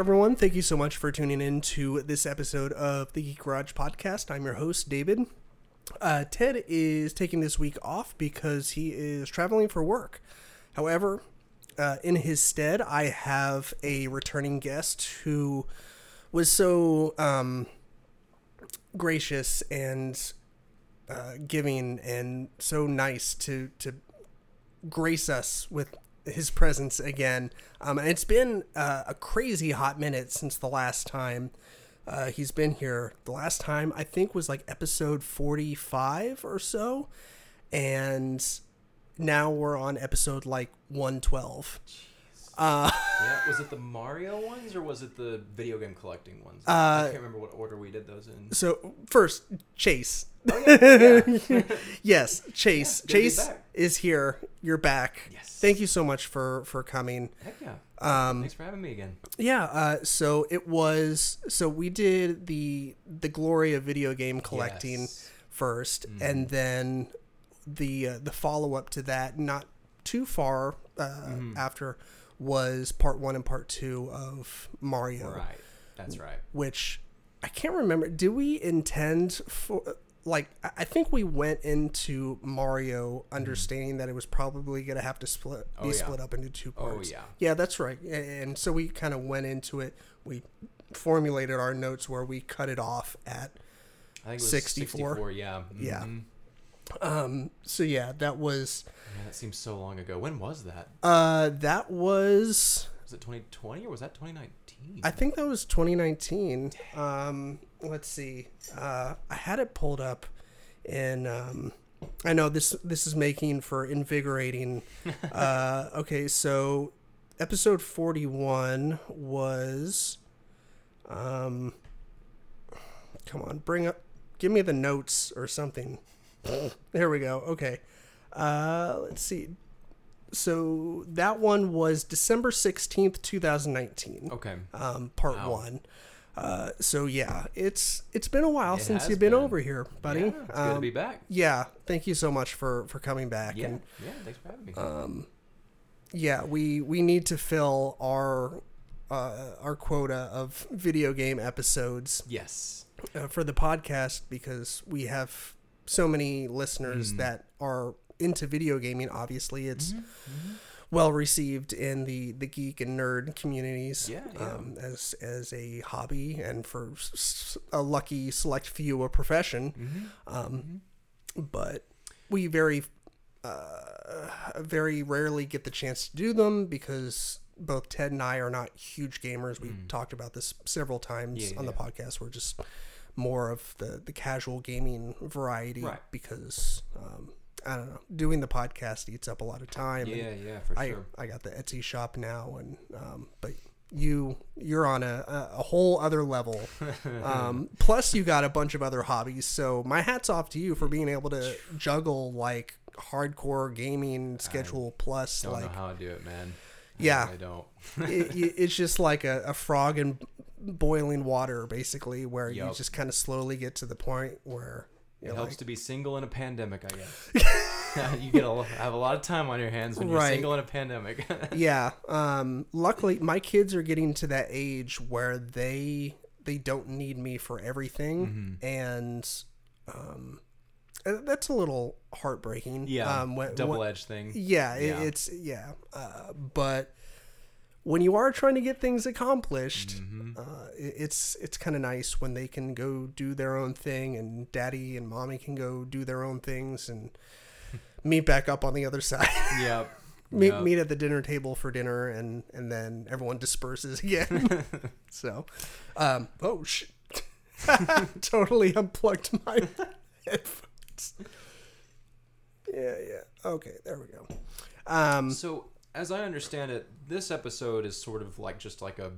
Everyone. Thank you so much for tuning in to this episode of the Geek Garage podcast. I'm your host, David. Uh, Ted is taking this week off because he is traveling for work. However, uh, in his stead, I have a returning guest who was so um, gracious and uh, giving and so nice to to grace us with his presence again. Um, and it's been uh, a crazy hot minute since the last time uh, he's been here. The last time I think was like episode 45 or so. And now we're on episode like 112. Uh, Yeah, was it the Mario ones or was it the video game collecting ones? Uh, I can't remember what order we did those in. so, first, Chase. Oh, yeah, yeah. Yes, Chase. Yeah, good to be Chase is here. You're back. Yes. Thank you so much for for coming. Heck yeah. Um, Thanks for having me again. Yeah, uh, so it was so we did the the glory of video game collecting Yes. first, Mm-hmm. and then the uh, the follow up to that, not too far uh, Mm-hmm. after, was part one and part two of Mario, Right. That's right. which I can't remember. Do we intend for? Like I think we went into Mario understanding that it was probably gonna have to split be Mm-hmm. Oh, yeah. split up into two parts. Oh yeah. Yeah, that's right. And so we kind of went into it. We formulated our notes where we cut it off at. I think it was 64. 64. yeah. Yeah. Um, so yeah, that was Man, that seems so long ago. When was that? uh, that was Was it 2020 or was that 2019? I think that was 2019. Um, let's see. Uh, I had it pulled up, and um, I know this this is making for invigorating. uh, okay, so episode 41 was. Um, come on, bring up, give me the notes or something. There we go. Okay. Uh, let's see. So that one was December 16th, 2019 okay. um, part Wow. one. Uh, so yeah, it's it's been a while It since you've been, been. over here, buddy. Yeah, it's good Um, to be back. yeah, thank you so much for for coming back. Yeah. And Yeah. Thanks for having me. um, yeah, we we need to fill our uh, our quota of video game episodes yes. uh, for the podcast because we have so many listeners Mm. that are into video gaming. Obviously, it's Mm-hmm. well received in the the geek and nerd communities. Yeah, yeah. Um, as as a hobby and for s- a lucky select few a profession. Mm-hmm. Um, but we very uh, very rarely get the chance to do them because both Ted and I are not huge gamers. We've talked about this several times Mm. Yeah, on the podcast. We're just more of the, the casual gaming variety Right. because um, I don't know. Doing the podcast eats up a lot of time. and Yeah. Yeah. For I sure. I got the Etsy shop now, and um, but you you're on a, a, whole other level. Um, plus, you got a bunch of other hobbies. So my hats off to you for being able to juggle like hardcore gaming schedule plus Don't like know how I do it, man. I Yeah. really don't. it, it- it's just like a, a frog in boiling water, basically, where you just kind of slowly get to the point where It you're helps like, to be single in a pandemic, I guess. you get a, have a lot of time on your hands when you're Right. single in a pandemic. yeah. Um, luckily, my kids are getting to that age where they they don't need me for everything, Mm-hmm. and um, uh, that's a little heartbreaking. yeah, Um, when- double edged thing. yeah, it, Yeah. it's yeah. Uh, but when you are trying to get things accomplished, Mm-hmm. uh, it's it's kind of nice when they can go do their own thing, and daddy and mommy can go do their own things, and meet back up on the other side. Yep. meet, Yep. meet at the dinner table for dinner and and then everyone disperses again so um oh shit totally unplugged my headphones yeah yeah okay there we go um So, as I understand it, this episode is sort of like just like a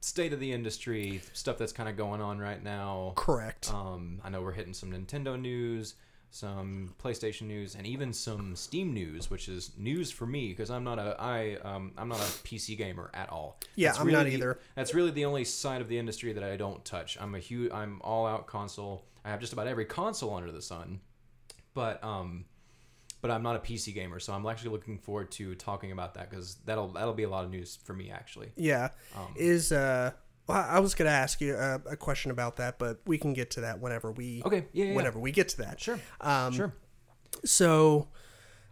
state of the industry stuff that's kind of going on right now. correct Um, I know we're hitting some Nintendo news, some PlayStation news, and even some Steam news, which is news for me because I'm not a I um, I'm not a PC gamer at all. Yeah, That's I'm not the- either. That's really the only side of the industry that I don't touch. I'm a huge I'm all out console. I have just about every console under the sun, but um, but I'm not a PC gamer, so I'm actually looking forward to talking about that because that'll that'll be a lot of news for me actually. Yeah. Um, Is uh well, I was gonna ask you a, a question about that, but we can get to that whenever we Okay, yeah, yeah, yeah. whenever we get to that. Sure, Um, sure. So,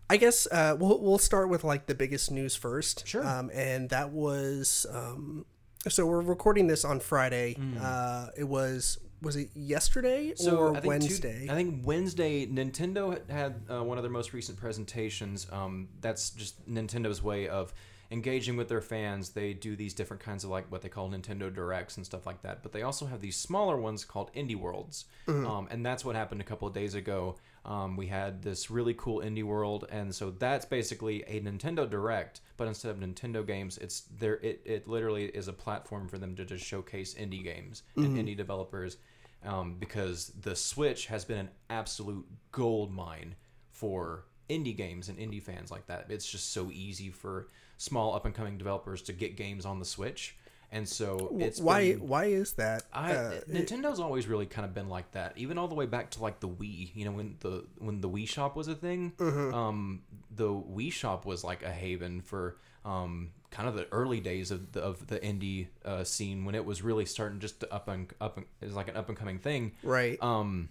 I guess uh, we'll we'll start with like the biggest news first. Sure. Um, and that was um, so we're recording this on Friday. Uh, it was was it yesterday. So or I think two- Wednesday? I think Wednesday. Nintendo had, had uh, one of their most recent presentations. Um, that's just Nintendo's way of engaging with their fans. They do these different kinds of like what they call Nintendo Directs and stuff like that. But they also have these smaller ones called Indie Worlds, um, and that's what happened a couple of days ago. Um, we had this really cool Indie World, and so that's basically a Nintendo Direct, but instead of Nintendo games, it's there. It, it literally is a platform for them to just showcase indie games and indie developers um, because the Switch has been an absolute gold mine for indie games and indie fans like that. It's just so easy for small up and coming developers to get games on the Switch, and so it's why been- why is that? I Uh, Nintendo's always really kind of been like that, even all the way back to like the Wii. You know, when the when the Wii Shop was a thing, Mm-hmm. um, the Wii Shop was like a haven for um, kind of the early days of the, of the indie uh, scene when it was really starting just to up and up. and- It was like an up and coming thing. right. Um,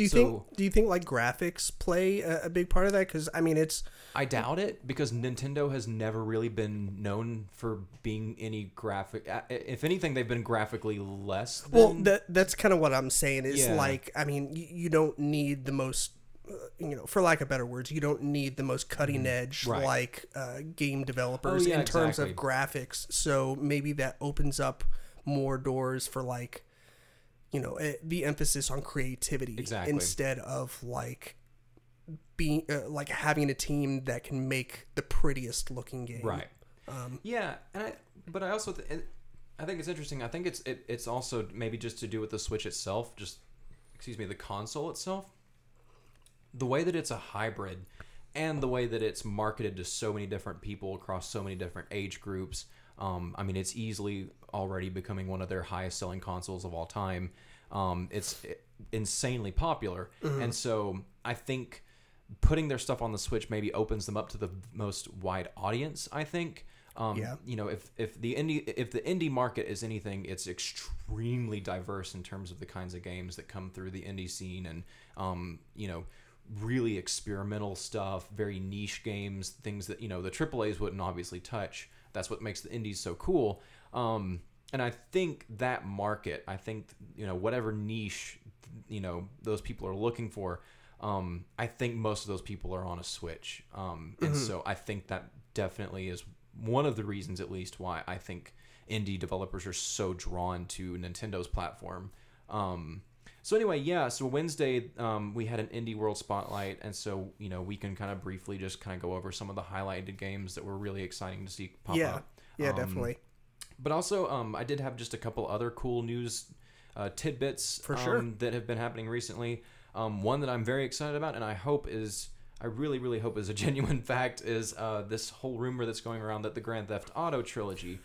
do you so- think do you think like graphics play a, a big part of that? Because I mean, it's I doubt it because Nintendo has never really been known for being any graphic. uh, If anything, they've been graphically less. Than, well that that's kind of what I'm saying. Is Yeah. like I mean, you, you don't need the most. uh, You know, for lack of better words, you don't need the most cutting edge Mm-hmm. Right. like uh, game developers Oh, yeah, in terms of graphics. So maybe that opens up more doors for like, you know, eh, the emphasis on creativity Exactly. instead of like being uh, like having a team that can make the prettiest looking game. right Um, yeah and i but i also th- i think it's interesting i think it's it, it's also maybe just to do with the switch itself just excuse me the console itself the way that it's a hybrid and the way that it's marketed to so many different people across so many different age groups um, i mean it's easily already becoming one of their highest selling consoles of all time um, it's insanely popular and so i think putting their stuff on the Switch maybe opens them up to the most wide audience. I think. Um, Yeah. You know, if if the indie if the indie market is anything, it's extremely diverse in terms of the kinds of games that come through the indie scene, and um, you know, really experimental stuff, very niche games, things that you know the AAA's wouldn't obviously touch. That's what makes the indies so cool. Um, and I think that market, I think you know whatever niche, you know those people are looking for. Um, I think most of those people are on a Switch, um, and so I think that definitely is one of the reasons, at least, why I think indie developers are so drawn to Nintendo's platform. Um, so anyway, yeah. So Wednesday, um, we had an indie world spotlight, and so you know we can kind of briefly just kind of go over some of the highlighted games that were really exciting to see pop yeah, up. yeah, Um, definitely. But also, um, I did have just a couple other cool news uh, tidbits For sure. um, that have been happening recently. Um, one that I'm very excited about, and I hope is, I really, really hope is a genuine fact, is uh, this whole rumor that's going around that the Grand Theft Auto trilogy.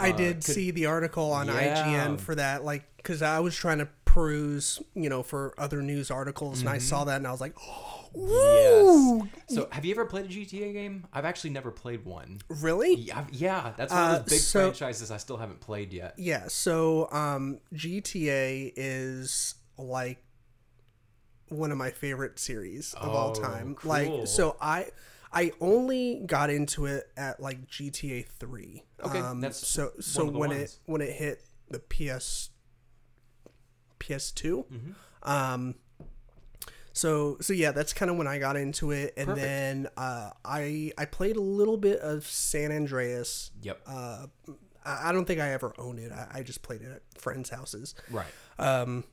I uh, did could- see the article on Yeah. IGN for that, like, because I was trying to peruse, you know, for other news articles, and I Mm-hmm. saw that, and I was like, Yes. So, have you ever played a GTA game? I've actually never played one. really?" Yeah, yeah that's one Uh, of those big so- franchises I still haven't played yet. Yeah. So, um, GTA is like one of my favorite series of all Oh, time. cool. Like, so I. I only got into it at like GTA three. Okay, um, that's so so one of the when it when it hit the PS PS 2 Mm-hmm. Um, so so yeah, that's kind of when I got into it, and Perfect. then uh, I I played a little bit of San Andreas. Yep. Uh, I I don't think I ever owned it. I, I just played it at friends' houses. right. Um,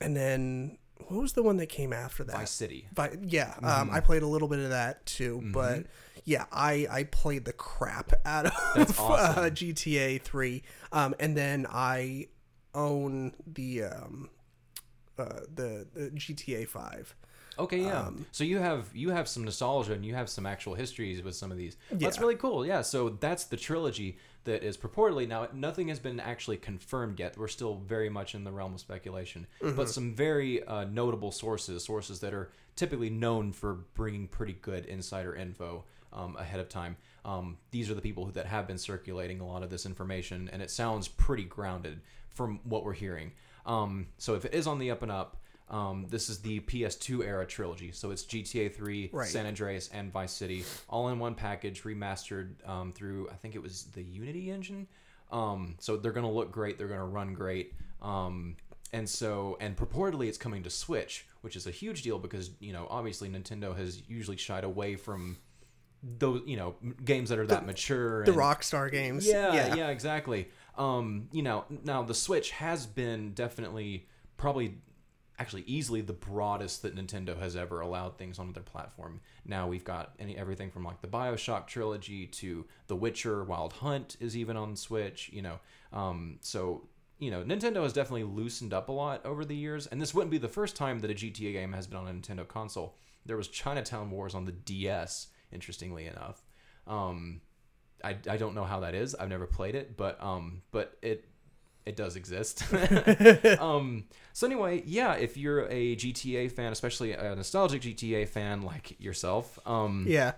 and then what was the one that came after that? Vice City. Vi- yeah, Mm-hmm. um, I played a little bit of that too, but yeah, I I played the crap out of That's uh. GTA three, um, and then I own the um, uh, the, the GTA five. Okay, yeah. Um, so you have you have some nostalgia and you have some actual histories with some of these. That's really cool. Yeah. So that's the trilogy that is purportedly now nothing has been actually confirmed yet. We're still very much in the realm of speculation, Mm-hmm. but some very uh, notable sources, sources that are typically known for bringing pretty good insider info um, ahead of time. Um, these are the people who, that have been circulating a lot of this information, and it sounds pretty grounded from what we're hearing. Um, so if it is on the up and up, um, this is the PS2 era trilogy. So it's GTA 3, Right. San Andreas, and Vice City, all in one package, remastered um, through I think it was the Unity engine. Um, so they're gonna look great. They're gonna run great. Um, and so and purportedly it's coming to Switch, which is a huge deal because you know obviously Nintendo has usually shied away from those you know games that are that mature. The and, Rockstar games. yeah, yeah, exactly. Um, you know, now the Switch has been definitely probably actually easily the broadest that Nintendo has ever allowed things onto their platform. Now we've got any everything from like the BioShock trilogy to The Witcher, Wild Hunt is even on Switch, you know. Um, so you know, Nintendo has definitely loosened up a lot over the years, and this wouldn't be the first time that a GTA game has been on a Nintendo console. There was Chinatown Wars on the DS, interestingly enough. Um, I, I don't know how that is. I've never played it, but um, but it it does exist. um, so anyway, yeah, if you're a GTA fan, especially a nostalgic GTA fan like yourself, um, Yeah.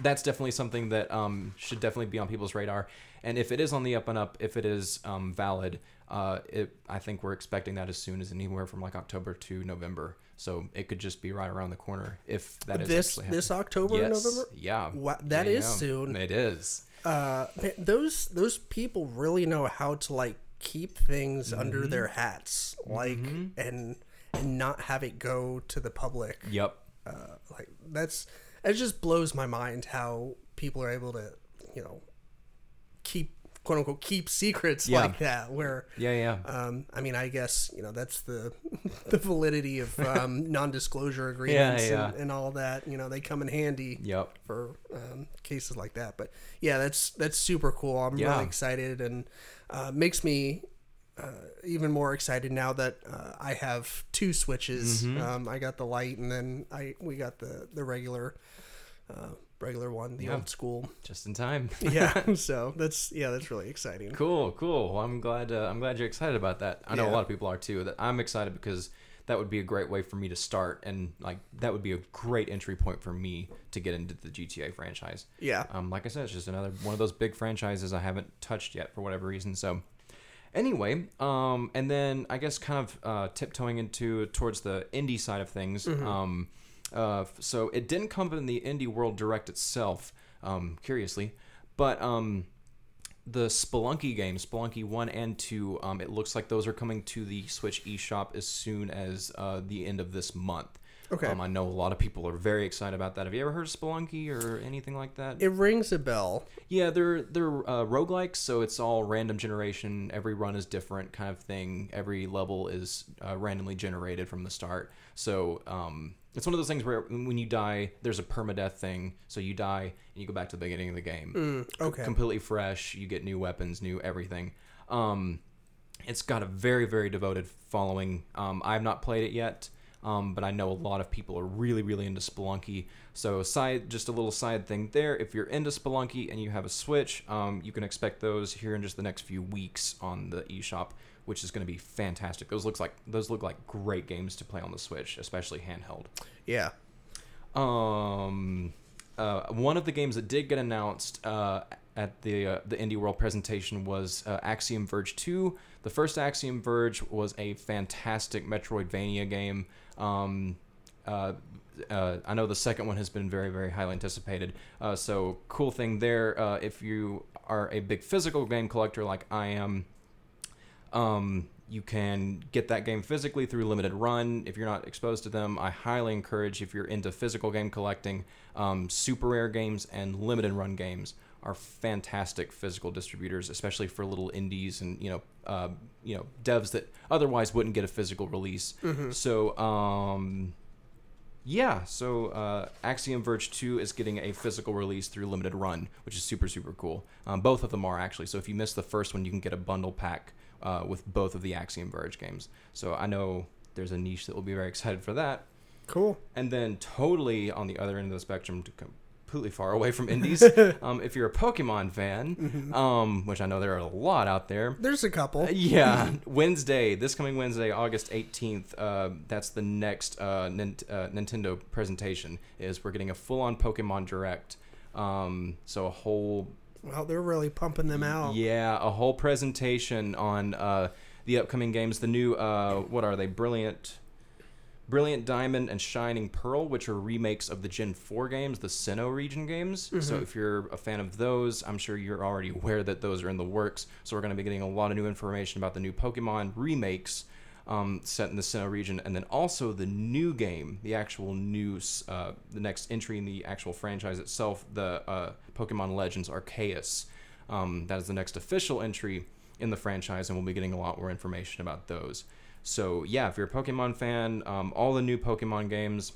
that's definitely something that um, should definitely be on people's radar. And if it is on the up and up, if it is um, valid, uh, it, I think we're expecting that as soon as anywhere from like October to November. So it could just be right around the corner if that is This this. October, yes. November. Yeah. Wow, that Yeah, is soon. It is. Uh, those those people really know how to like keep things Mm-hmm. under their hats, like and and not have it go to the public. Yep. Uh, like that's it just blows my mind how people are able to you know keep quote unquote keep secrets Yeah. like that where Yeah, yeah. um, I mean, I guess you know that's the the validity of um, non-disclosure agreements yeah. And, and all that. You know, they come in handy Yep. for um, cases like that. But yeah, that's that's super cool. I'm Yeah. really excited, and uh, makes me uh, even more excited now that uh, I have two switches. Mm-hmm. Um, I got the light, and then I we got the the regular uh, regular one, the Yeah. old school. Just in time. Yeah, so that's yeah, that's really exciting. Cool, cool. Well, I'm glad. Uh, I'm glad you're excited about that. I know a lot of people are too. That I'm excited because that would be a great way for me to start, and like that would be a great entry point for me to get into the GTA franchise. Yeah, Um, like I said, it's just another one of those big franchises I haven't touched yet for whatever reason. So, anyway, um, and then I guess kind of uh, tiptoeing into towards the indie side of things. Um, uh, so it didn't come in the indie world direct itself, um, curiously, but um, the Spelunky games, Spelunky one and two, um, it looks like those are coming to the Switch eShop as soon as uh, the end of this month. Okay. Um, I know a lot of people are very excited about that. Have you ever heard of Spelunky or anything like that? it rings a bell. Yeah, they're they're uh, roguelikes, so it's all random generation. Every run is different, kind of thing. Every level is uh, randomly generated from the start. So um, it's one of those things where when you die, there's a permadeath thing. So you die and you go back to the beginning of the game. Mm, okay. completely fresh. You get new weapons, new everything. Um, it's got a very very devoted following. Um, I've not played it yet. Um, but I know a lot of people are really, really into Spelunky. So, side, just a little side thing there. If you're into Spelunky and you have a Switch, um, you can expect those here in just the next few weeks on the eShop, which is going to be fantastic. Those looks like those look like great games to play on the Switch, especially handheld. Yeah. Um, uh, one of the games that did get announced uh, at the uh, the Indie World presentation was uh, Axiom Verge 2. The first Axiom Verge was a fantastic Metroidvania game. Um, uh, uh, I know the second one has been very, very highly anticipated. Uh, so, cool thing there. Uh, if you are a big physical game collector like I am, um, you can get that game physically through limited run. If you're not exposed to them, I highly encourage if you're into physical game collecting, um, super rare games and limited run games are fantastic physical distributors, especially for little indies and you know, uh, you know, devs that otherwise wouldn't get a physical release. So, um, yeah, so uh, Axiom Verge 2 is getting a physical release through Limited Run, which is super, super cool. Um, both of them are actually. So if you missed the first one, you can get a bundle pack uh, with both of the Axiom Verge games. So I know there's a niche that will be very excited for that. Cool. And then totally on the other end of the spectrum, to completely far away from indies, um, if you're a Pokemon fan, Mm-hmm. um, which I know there are a lot out there. There's a couple. Yeah, Wednesday, this coming Wednesday, August 18th, uh, that's the next uh, Nin- uh, Nintendo presentation, is we're getting a full-on Pokemon Direct. Um, so a whole Well, they're really pumping them out. yeah, a whole presentation on uh, the upcoming games. The new, uh, what are they? Brilliant, Brilliant Diamond and Shining Pearl, which are remakes of the Gen 4 games, the Sinnoh region games. So if you're a fan of those, I'm sure you're already aware that those are in the works. So we're going to be getting a lot of new information about the new Pokemon remakes. Um, set in the Sinnoh region, and then also the new game, the actual new, uh, the next entry in the actual franchise itself, the uh, Pokemon Legends Arceus. Um, that is the next official entry in the franchise, and we'll be getting a lot more information about those. So, yeah, if you're a Pokemon fan, um, all the new Pokemon games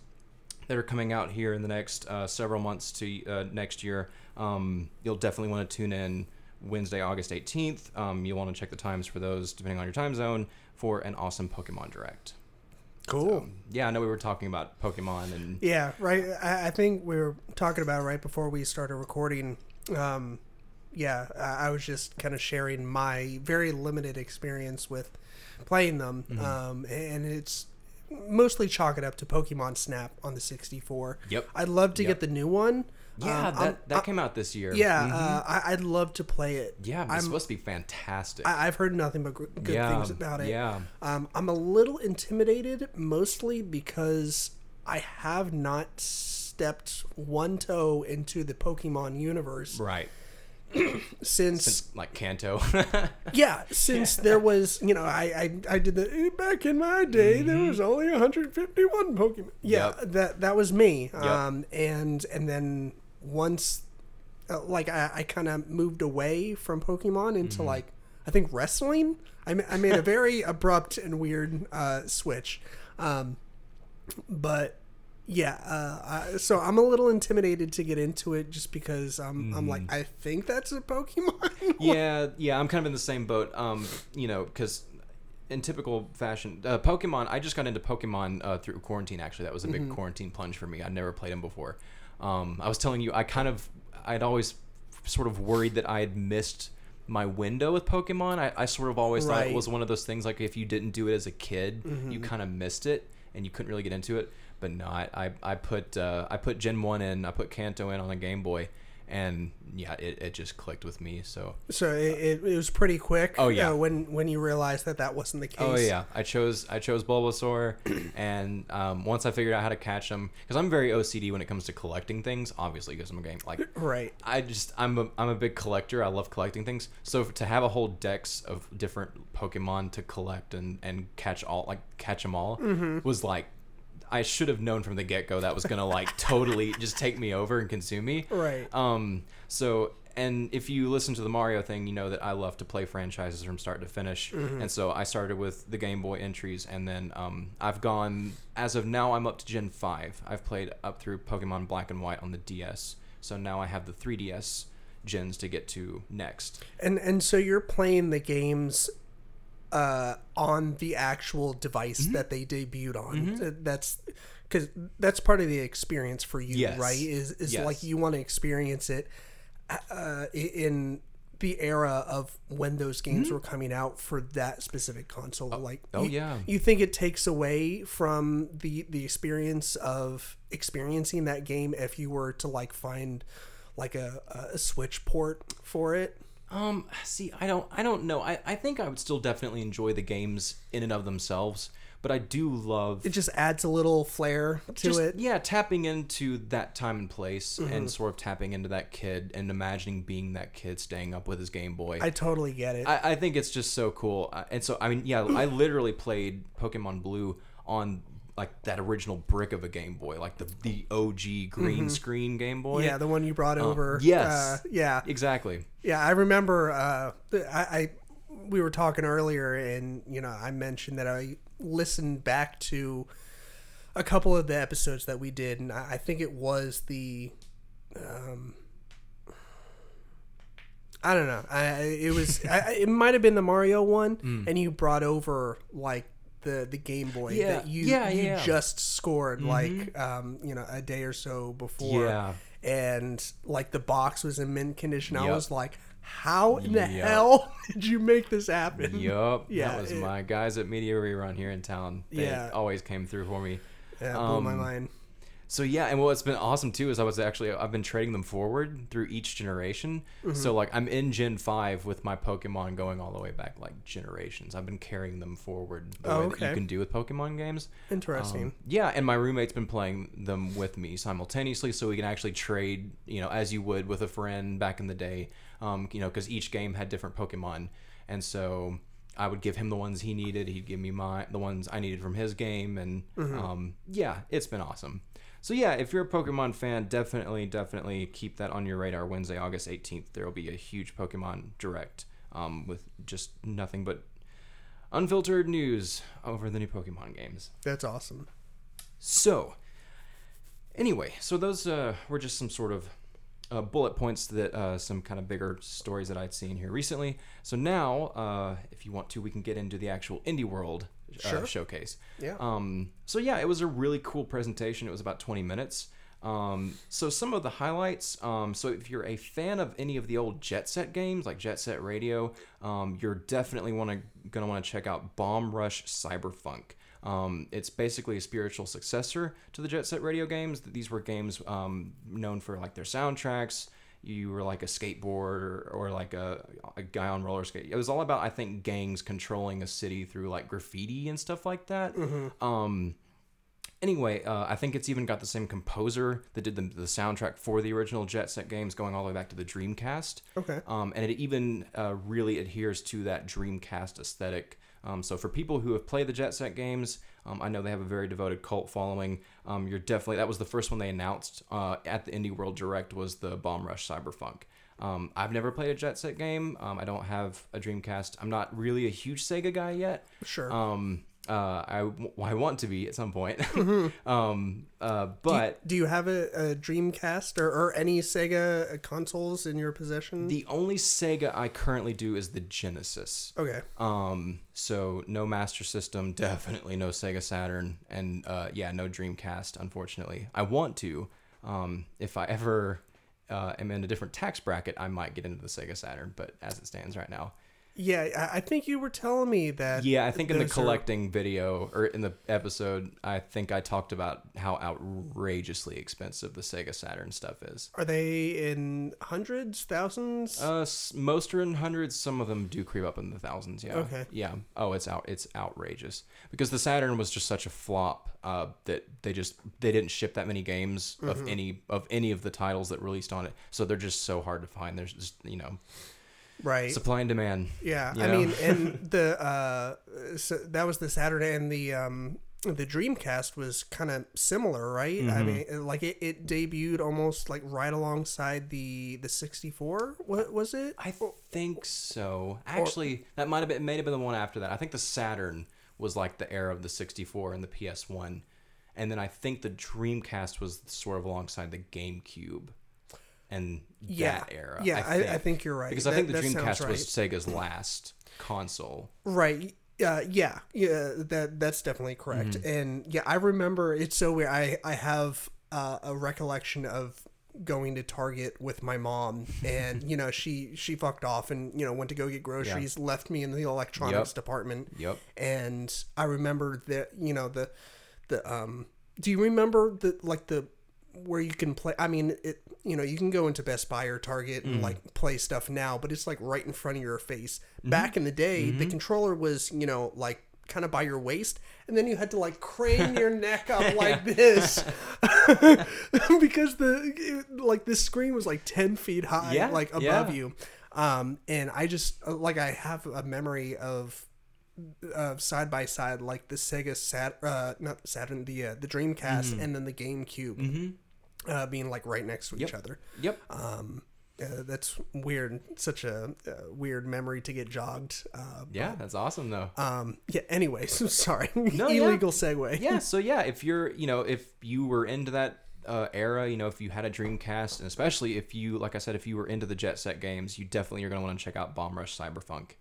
that are coming out here in the next uh, several months to uh, next year, um, you'll definitely want to tune in Wednesday, August 18th. Um, you'll want to check the times for those, depending on your time zone, for an awesome Pokemon Direct. Cool. Yeah, I know we were talking about Pokemon and Yeah, right. I, I think we were talking about it right before we started recording. Um, yeah, I, I was just kind of sharing my very limited experience with playing them, Mm-hmm. um, and it's mostly chalk it up to Pokemon Snap on the 64. Yep. I'd love to Yep. get the new one. Yeah, Um, that, I'm- that came out this year. Yeah, Mhm. uh, I, I'd love to play it. yeah, it's I'm- supposed to be fantastic. I, I've heard nothing but good yeah, things about it. Yeah, Um, I'm a little intimidated, mostly because I have not stepped one toe into the Pokemon universe right. since, Since like Kanto. yeah, since there was, you know, I I, I did the eh, back in my day there was only 151 Pokemon. Yeah, Mm-hmm. Yep. that that was me. Yep. Um, and and then once, uh, like I, I kind of moved away from Pokemon into Mm-hmm. like I think wrestling. I ma- I made a very abrupt and weird uh, switch. Um, but yeah, uh, I, so I'm a little intimidated to get into it just because I'm I'm like I think that's a Pokemon. yeah, yeah, I'm kind of in the same boat. Um, you know, because in typical fashion, uh, Pokemon. I just got into Pokemon uh, through quarantine. Actually, that was a big Mm-hmm. quarantine plunge for me. I'd never played them before. Um, I was telling you, I kind of, I'd always sort of worried that I had missed my window with Pokemon. I, I sort of always thought Right. Mm-hmm. it was one of those things like if you didn't do it as a kid, you kind of missed it and you couldn't really get into it. But no, I, I, I put uh, I put Gen One in, I put Kanto in on a Game Boy, and yeah, it, it just clicked with me. So So it, it, was pretty quick. Oh, yeah. uh, when when you realized that that wasn't the case. Oh yeah, I chose I chose Bulbasaur, and um, once I figured out how to catch them, because I'm very OCD when it comes to collecting things. Obviously, because I'm a game like Right. I just I'm a I'm a big collector. I love collecting things. So to have a whole dex of different Pokemon to collect and and catch all like catch them all mm-hmm. was like. I should have known from the get go that was gonna like totally just take me over and consume me. Right. Um, so, and if you listen to the Mario thing, you know that I love to play franchises from start to finish. And so I started with the Game Boy entries, and then um, I've gone, as of now, I'm up to Gen 5. I've played up through Pokemon Black and White on the DS. So now I have the 3DS gens to get to next. And and so you're playing the games uh, on the actual device Mm-hmm. that they debuted on. Uh, That's because that's part of the experience for you, Yes. right? Is is Yes. like you want to experience it uh, in the era of when those games were coming out for that specific console. like, Mm-hmm. oh, you- yeah. you think it takes away from the the experience of experiencing that game if you were to like find like a, a switch port for it Um, see, I don't, I don't know. I, I think I would still definitely enjoy the games in and of themselves, but I do love it just adds a little flair to just, it. Yeah, tapping into that time and place Mm-hmm. and sort of tapping into that kid and imagining being that kid staying up with his Game Boy. I totally get it. I, I think it's just so cool. And so, I mean, yeah, I literally played Pokemon Blue on like that original brick of a Game Boy, like the, the OG green screen Game Boy. Mm-hmm. yeah, the one you brought over. yes. Uh, yeah. Exactly. Yeah, I remember. Uh, I, I we were talking earlier, and you know, I mentioned that I listened back to a couple of the episodes that we did, and I, I think it was the. Um, I don't know. I it was. I, it might have been the Mario one, and you brought over like the the Game Boy Yeah, that you yeah, you yeah. Mm-hmm. just scored like um you know a day or so before. Yeah. And like the box was in mint condition. I was like, how in the Yep. hell did you make this happen? Yup. Yeah, That was it- my guys at Media Rerun here in town. They Yeah. always came through for me. Yeah, it blew my Um, mind. So yeah, and what's been awesome too is I was actually I've been trading them forward through each generation. Mm-hmm. So like I'm in Gen five with my Pokemon going all the way back like generations. I've been carrying them forward the Oh, way that you can do with Pokemon games. Interesting. Um, yeah, and my roommate's been playing them with me simultaneously, so we can actually trade, you know, as you would with a friend back in the day. Um, you know, because each game had different Pokemon, and so I would give him the ones he needed. He'd give me my the ones I needed from his game, and um, yeah, it's been awesome. So yeah, if you're a Pokemon fan, definitely, definitely keep that on your radar. Wednesday, August 18th, there will be a huge Pokemon Direct um, with just nothing but unfiltered news over the new Pokemon games. That's awesome. So, anyway, so those uh, were just some sort of uh, bullet points that uh, some kind of bigger stories that I'd seen here recently. So now, uh, if you want to, we can get into the actual indie world uh, Sure. showcase. Yeah. Um, so yeah, it was a really cool presentation. It was about 20 minutes. Um, so some of the highlights. Um, so if you're a fan of any of the old Jet Set games, like Jet Set Radio, um, you're definitely want to gonna want to check out Bomb Rush Cyberfunk. Um, it's basically a spiritual successor to the Jet Set Radio games. These were games um, known for like their soundtracks. You were like a skateboard or, or like a, a guy on roller skate. It was all about I think gangs controlling a city through like graffiti and stuff like that. Um, anyway, uh, I think it's even got the same composer that did the, the soundtrack for the original Jet Set games, going all the way back to the Dreamcast. Okay. Um, and it even uh, really adheres to that Dreamcast aesthetic. Um, so for people who have played the Jet Set games, um, I know they have a very devoted cult following. Um, you're definitely that was the first one they announced uh, at the Indie World Direct was the Bomb Rush Cyberfunk. Um, I've never played a Jet Set game. Um, I don't have a Dreamcast. I'm not really a huge Sega guy yet. Sure. Um, uh, I, I want to be at some point. um, uh, but Do you have a, a Dreamcast or, or any Sega consoles in your possession? the only Sega I currently do is the Genesis. okay. Um, so no Master System, definitely no Sega Saturn, and uh, yeah, no Dreamcast. Unfortunately, I want to. Um, if I ever uh, am in a different tax bracket, I might get into the Sega Saturn. But as it stands right now, Yeah, I, think you were telling me that. yeah, I think in the those are- collecting video or in the episode, I think I talked about how outrageously expensive the Sega Saturn stuff is. Are they in hundreds, thousands? Uh, most are in hundreds. Some of them do creep up in the thousands. Yeah. Okay. Yeah. Oh, it's out. It's outrageous because the Saturn was just such a flop uh, that they just they didn't ship that many games Mm-hmm. of any of any of the titles that released on it. So they're just so hard to find. There's just you know right. supply and demand. yeah. I know? mean, and the uh, so that was the Saturn, and the um, the Dreamcast was kind of similar, right? Mm-hmm. I mean, like it, it debuted almost like right alongside the the 64. What was it? I think so. Actually, that might have been may have been the one after that. I think the Saturn was like the era of the 64 and the PS1. And then I think the Dreamcast was sort of alongside the GameCube and Yeah. that era. Yeah, I, I, think. think. you're right. Because I think the Dreamcast right. was Sega's last console. Right. Uh, yeah, yeah, that that's definitely correct. Mm-hmm. And yeah, I remember it's so weird. I I have uh, a recollection of going to Target with my mom, and you know she she fucked off and you know went to go get groceries, left me in the electronics Yep. department. Yep. And I remember that you know the the um. Do you remember the like the where you can play? I mean, it you know you can go into Best Buy or Target Mm. and like play stuff now, but it's like right in front of your face. Mm-hmm. Back in the day, the controller was you know like kind of by your waist, and then you had to like crane your neck up like this because the it- like this screen was like ten feet high, Yeah, like above yeah. you. Um, and I just uh, like I have a memory of side by side, like the Sega Sat, uh, not Saturn, the uh, the Dreamcast, and then the GameCube, uh, being like right next to each Mm-hmm. Other. Yep. Um, uh, that's weird. Such a uh, weird memory to get jogged. Uh, yeah, that's awesome though. um. Yeah. Anyways, sorry. yeah. Illegal segue. yeah so yeah if you're you know if you were into that uh, era you know if you had a dreamcast and especially if you like i said if you were into the jet set games you definitely are going to want to check out bomb rush cyberfunk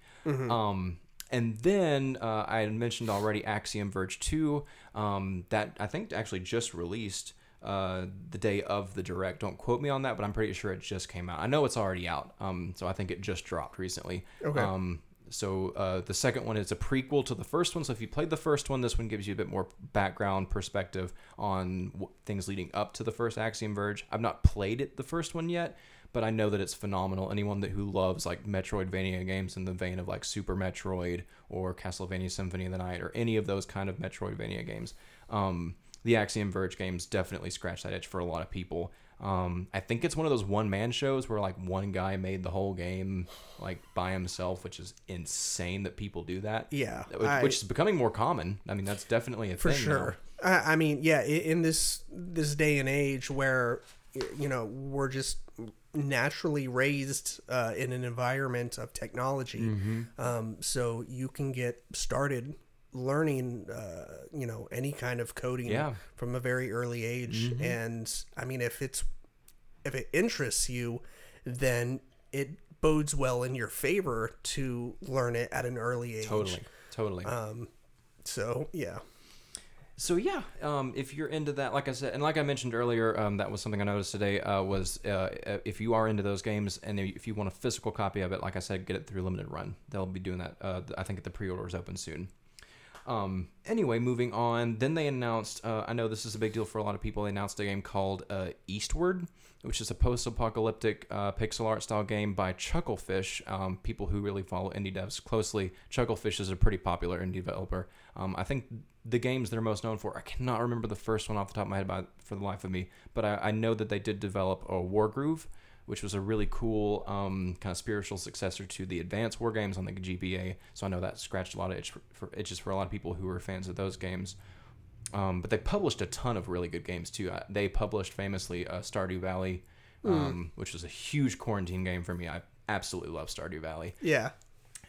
um and then uh, I had mentioned already Axiom Verge 2. Um, that I think actually just released uh, the day of the direct. Don't quote me on that, but I'm pretty sure it just came out. I know it's already out. Um, so I think it just dropped recently. Okay. Um, so uh, the second one is a prequel to the first one. So if you played the first one, this one gives you a bit more background perspective on w- things leading up to the first Axiom Verge. I've not played it the first one yet, but I know that it's phenomenal. Anyone that who loves like Metroidvania games in the vein of like Super Metroid or Castlevania Symphony of the Night or any of those kind of Metroidvania games, um, the Axiom Verge games definitely scratch that itch for a lot of people. Um, I think it's one of those one man shows where like one guy made the whole game like by himself, which is insane that people do that. Yeah, which, I- is becoming more common. I mean, that's definitely a for thing. sure. I, I mean, yeah, in this this day and age where you know we're just naturally raised uh, in an environment of technology, Mm-hmm. um, so you can get started learning, uh, you know, any kind of coding Yeah. from a very early age. Mm-hmm. And I mean, if it's if it interests you, then it bodes well in your favor to learn it at an early age. Totally, totally. Um, so yeah. So yeah, um, if you're into that, like I said, and like I mentioned earlier, um, that was something I noticed today. Uh, was uh, if you are into those games and if you want a physical copy of it, like I said, get it through limited run. They'll be doing that. Uh, I think the pre-order is open soon. Um, anyway, moving on. Then they announced. Uh, I know this is a big deal for a lot of people. They announced a game called uh, Eastward, which is a post-apocalyptic uh, pixel art style game by Chucklefish. Um, people who really follow indie devs closely, Chucklefish is a pretty popular indie developer. Um, I think the games they're most known for. I cannot remember the first one off the top of my head by, for the life of me, but I, I know that they did develop a Wargroove, which was a really cool um, kind of spiritual successor to the Advance Wars games on the GBA. So I know that scratched a lot of itch for, for itches for a lot of people who were fans of those games. Um, but they published a ton of really good games too. They published famously uh, Stardew Valley, um, which was a huge quarantine game for me. I absolutely love Stardew Valley Yeah.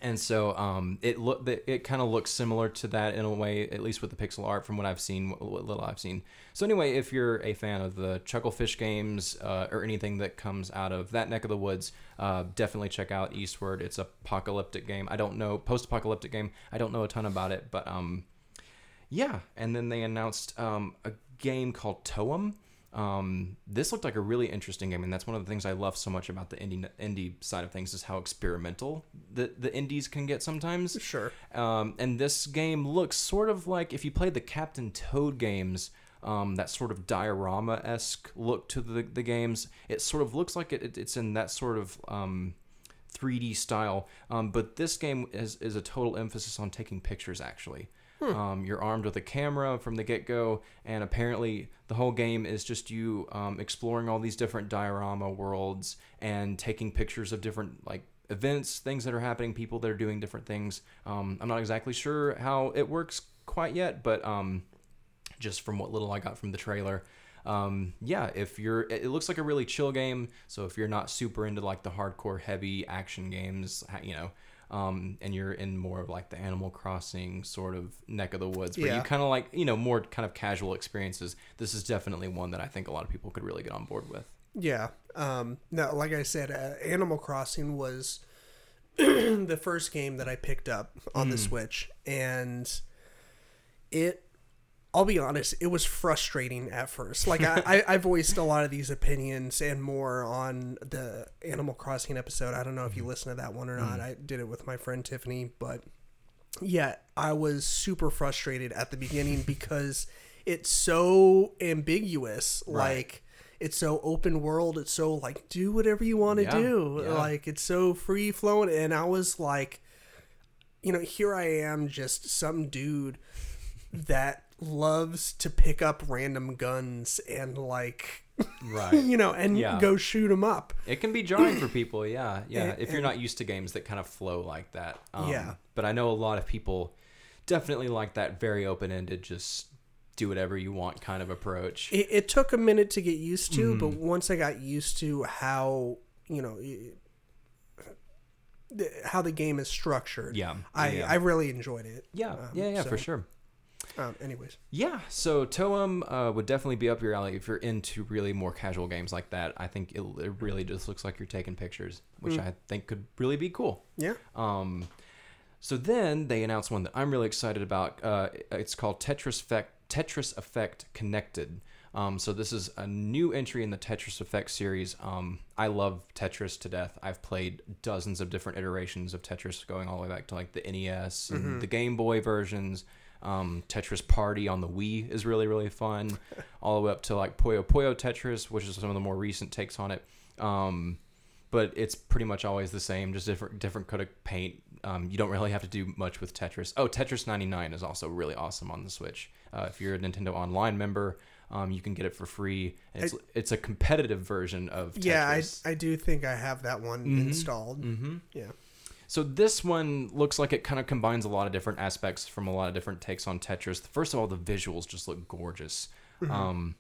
and so um, it look it kind of looks similar to that in a way, at least with the pixel art from what I've seen, what what little I've seen. So anyway, if you're a fan of the Chucklefish games uh, or anything that comes out of that neck of the woods, uh, definitely check out Eastward. It's a apocalyptic game. I don't know post-apocalyptic game. I don't know a ton about it, but um, yeah. And then they announced um, a game called Toem. Um, this looked like a really interesting game, and that's one of the things I love so much about the indie indie side of things is how experimental the the indies can get sometimes. Sure. Um, and this game looks sort of like if you played the Captain Toad games, um, that sort of diorama esque look to the, the games. It sort of looks like it, it- it's in that sort of um, 3D style. Um, but this game is, is a total emphasis on taking pictures, actually. Um, you're armed with a camera from the get go, and apparently the whole game is just you um, exploring all these different diorama worlds and taking pictures of different like events, things that are happening, people that are doing different things. Um, I'm not exactly sure how it works quite yet, but um, just from what little I got from the trailer. Um, yeah, if you're, it looks like a really chill game. So if you're not super into like the hardcore heavy action games, you know, um, and you're in more of like the Animal Crossing sort of neck of the woods, where Yeah. you kind of like, you know, more kind of casual experiences, this is definitely one that I think a lot of people could really get on board with. Yeah. Um, now, like I said, uh, Animal Crossing was the first game that I picked up on the Switch, and it. I'll be honest, it was frustrating at first. Like I, I, I voiced a lot of these opinions and more on the Animal Crossing episode. I don't know if you listened to that one or not. Mm. I did it with my friend Tiffany, but yeah, I was super frustrated at the beginning because it's so ambiguous. Like it's so open world. It's so like do whatever you want to Yeah, do. yeah. Like it's so free flowing. And I was like, you know, here I am, just some dude that loves to pick up random guns and like Right. you know and Yeah. go shoot them up. It can be jarring for people, yeah, yeah. And- if you're not used to games that kind of flow like that, um, Yeah. But I know a lot of people definitely like that very open-ended, just do whatever you want kind of approach. It, it took a minute to get used to, Mm-hmm. but once I got used to how you know how the game is structured, Yeah, I yeah. I really enjoyed it. yeah, Um, yeah, yeah, for sure. Um, anyways, Yeah, so Toem uh, would definitely be up your alley if you're into really more casual games like that. I think it, it really just looks like you're taking pictures, which Mm. I think could really be cool. yeah, Um, So then they announced one that I'm really excited about. Uh, it's called Tetris Effect, Tetris Effect Connected. Um, so this is a new entry in the Tetris Effect series. Um, I love Tetris to death. I've played dozens of different iterations of Tetris, going all the way back to like the NES and the Game Boy versions. Um, Tetris Party on the Wii is really really fun, all the way up to like Puyo Puyo Tetris, which is some of the more recent takes on it. Um, but it's pretty much always the same, just different different coat of paint. Um, you don't really have to do much with Tetris. Oh, Tetris 99 is also really awesome on the Switch. Uh, if you're a Nintendo Online member, um, you can get it for free. It's it's a competitive version of Tetris. Yeah, I, I do think I have that one installed. mm-hmm. Yeah. So this one looks like it kind of combines a lot of different aspects from a lot of different takes on Tetris. First of all, the visuals just look gorgeous. Um,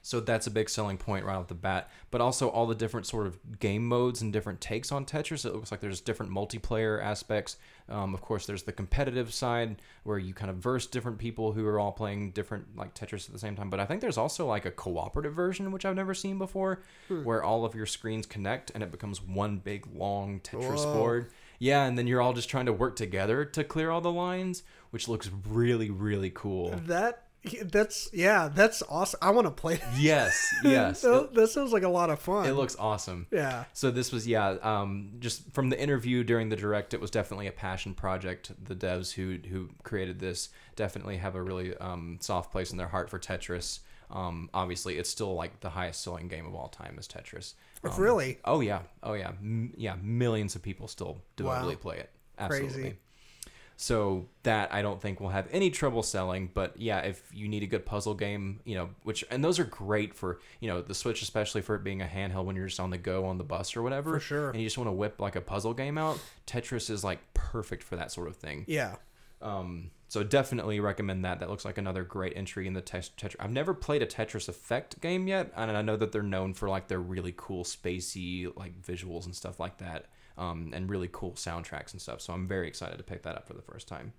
so that's a big selling point right off the bat. But also all the different sort of game modes and different takes on Tetris. It looks like there's different multiplayer aspects. Um, of course, there's the competitive side where you kind of verse different people who are all playing different like Tetris at the same time. But I think there's also like a cooperative version which I've never seen before, where all of your screens connect and it becomes one big long Tetris Whoa. board. Yeah, and then you're all just trying to work together to clear all the lines, which looks really, really cool. That that's yeah, that's awesome. I want to play. that. Yes, yes. that, that sounds like a lot of fun. it looks awesome. yeah. So this was yeah, um, just from the interview during the direct, it was definitely a passion project. The devs who who created this definitely have a really um, soft place in their heart for Tetris. Um, obviously, it's still like the highest selling game of all time is Tetris. Um, really? Oh yeah, oh yeah, M- yeah. Millions of people still devotedly Wow. play it. Absolutely. Crazy. So that I don't think will have any trouble selling. But yeah, if you need a good puzzle game, you know, which and those are great for you know the Switch, especially for it being a handheld when you're just on the go on the bus or whatever. For sure. And you just want to whip like a puzzle game out. Tetris is like perfect for that sort of thing. Yeah. Um, so definitely recommend that. That looks like another great entry in the tet- Tetris. I've never played a Tetris Effect game yet, and I know that they're known for like their really cool spacey like visuals and stuff like that, um, and really cool soundtracks and stuff. So I'm very excited to pick that up for the first time.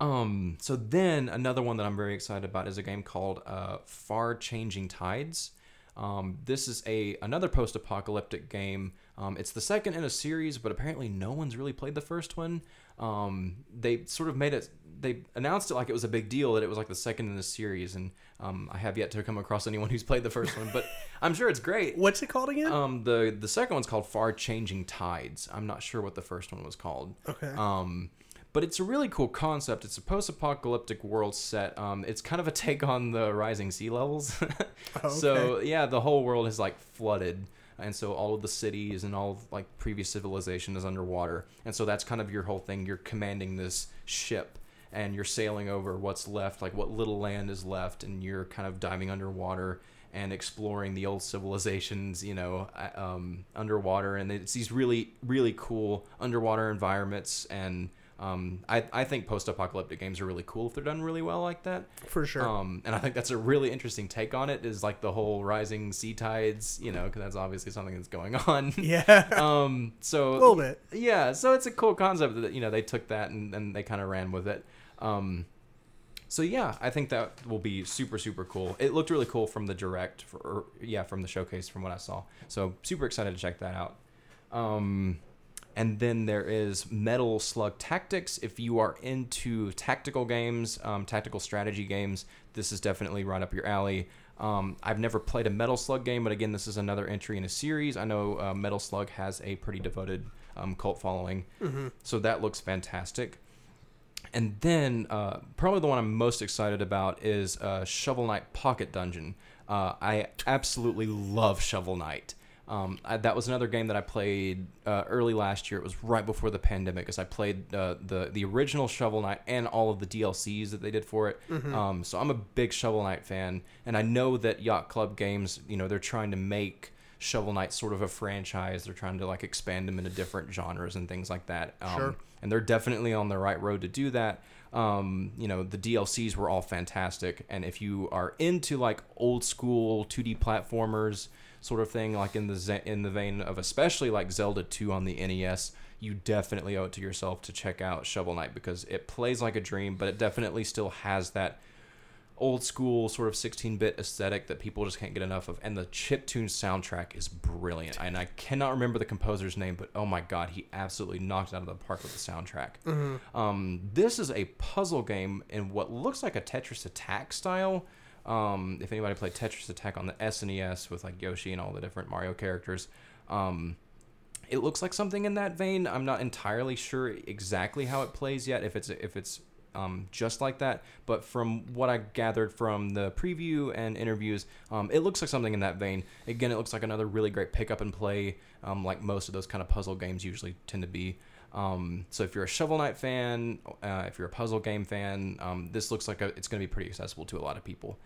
Um, so then another one that I'm very excited about is a game called uh, Far Changing Tides. Um, this is a another post-apocalyptic game. Um, it's the second in a series, but apparently no one's really played the first one. Um, they sort of made it. They announced it like it was a big deal that it was like the second in the series, and um, I have yet to come across anyone who's played the first one, but I'm sure it's great. What's it called again? Um, the the second one's called Far Changing Tides. I'm not sure what the first one was called. Okay. Um, but it's a really cool concept. It's a post-apocalyptic world set. Um, it's kind of a take on the rising sea levels. Oh, So yeah, the whole world is like flooded, and so all of the cities and all of, like previous civilization is underwater. And so that's kind of your whole thing. You're commanding this ship, and you're sailing over what's left, like what little land is left, and you're kind of diving underwater and exploring the old civilizations, you know, um, underwater. And it's these really, really cool underwater environments. And um, I, I think post-apocalyptic games are really cool if they're done really well like that. For sure. Um, and I think that's a really interesting take on it. Is like the whole rising sea tides, you know, because that's obviously something that's going on. yeah. um, so a little bit. yeah, so it's a cool concept that you know they took that and, and they kind of ran with it. Um, so yeah, I think that will be super super cool. It looked really cool from the direct, for, or, yeah, from the showcase from what I saw. So super excited to check that out. Um, and then there is Metal Slug Tactics. If you are into tactical games, um, tactical strategy games, this is definitely right up your alley. Um, I've never played a Metal Slug game, but again, this is another entry in a series. I know uh, Metal Slug has a pretty devoted um, cult following, so that looks fantastic. And then uh, probably the one I'm most excited about is uh, Shovel Knight Pocket Dungeon. Uh, I absolutely love Shovel Knight. Um, I, that was another game that I played uh, early last year. It was right before the pandemic, because I played uh, the the original Shovel Knight and all of the DLCs that they did for it. Um, so I'm a big Shovel Knight fan, and I know that Yacht Club Games, you know, they're trying to make Shovel Knight sort of a franchise. They're trying to like expand them into different genres and things like that. Um, Sure. And they're definitely on the right road to do that. Um, you know, the DLCs were all fantastic, and if you are into like old school 2D platformers sort of thing, like in the in the vein of especially like Zelda 2 on the NES, you definitely owe it to yourself to check out Shovel Knight because it plays like a dream, but it definitely still has that old school sort of 16-bit aesthetic that people just can't get enough of and the chiptune soundtrack is brilliant and i cannot remember the composer's name but oh my god he absolutely knocked it out of the park with the soundtrack. Um, this is a puzzle game in what looks like a tetris attack style um, if anybody played tetris attack on the snes with like yoshi and all the different mario characters um, it looks like something in that vein. I'm not entirely sure exactly how it plays yet. If it's if it's um, just like that, but from what I gathered from the preview and interviews, um, it looks like something in that vein. Again, it looks like another really great pick up and play, um, like most of those kind of puzzle games usually tend to be. Um, so if you're a Shovel Knight fan, uh, if you're a puzzle game fan, um, this looks like a, it's going to be pretty accessible to a lot of people.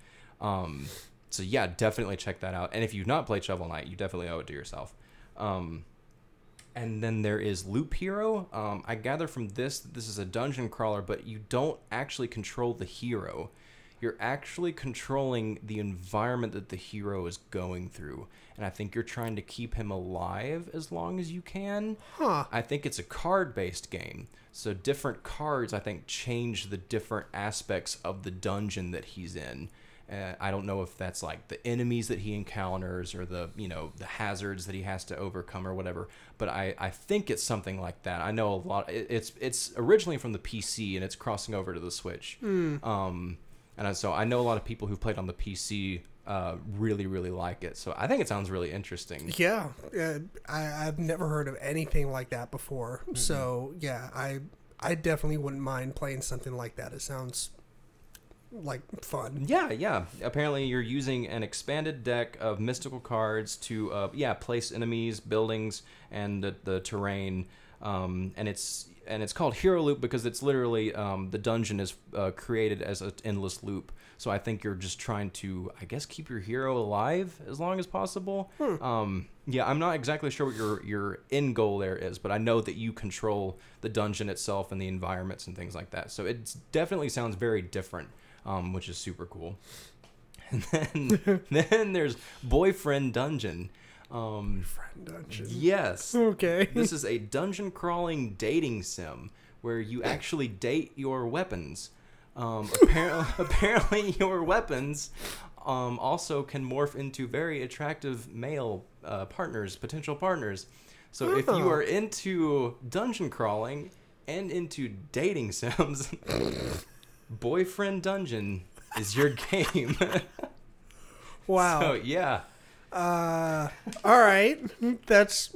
Um, so yeah, definitely check that out. And if you've not played Shovel Knight, you definitely owe it to yourself. Um, and then there is Loop Hero. Um, I gather from this that this is a dungeon crawler, but you don't actually control the hero. You're actually controlling the environment that the hero is going through. And I think you're trying to keep him alive as long as you can. Huh. I think it's a card based game. So different cards, I think, change the different aspects of the dungeon that he's in. Uh, I don't know if that's like the enemies that he encounters or the you know the hazards that he has to overcome or whatever. But I, I think it's something like that. I know a lot. It, it's it's originally from the PC and it's crossing over to the Switch. Um, and so I know a lot of people who've played on the PC uh, really really like it. So I think it sounds really interesting. Yeah, uh, I, I've never heard of anything like that before. Mm-hmm. So yeah, I I definitely wouldn't mind playing something like that. It sounds like fun. Yeah, yeah. Apparently, you're using an expanded deck of mystical cards to, uh, yeah, place enemies, buildings, and the, the terrain. Um, and it's and it's called Hero Loop because it's literally um, the dungeon is uh, created as an endless loop. So I think you're just trying to, I guess, keep your hero alive as long as possible. Um, yeah, I'm not exactly sure what your your end goal there is, but I know that you control the dungeon itself and the environments and things like that. So it definitely sounds very different, um, which is super cool. And then then there's Boyfriend Dungeon. Um, Friend dungeon. yes, Okay. this is a dungeon crawling dating sim where you actually date your weapons. Um, apparently, apparently, your weapons um, also can morph into very attractive male uh, partners, potential partners. So if you are into dungeon crawling and into dating sims, Boyfriend Dungeon is your game. wow. so yeah, Uh, all right. That's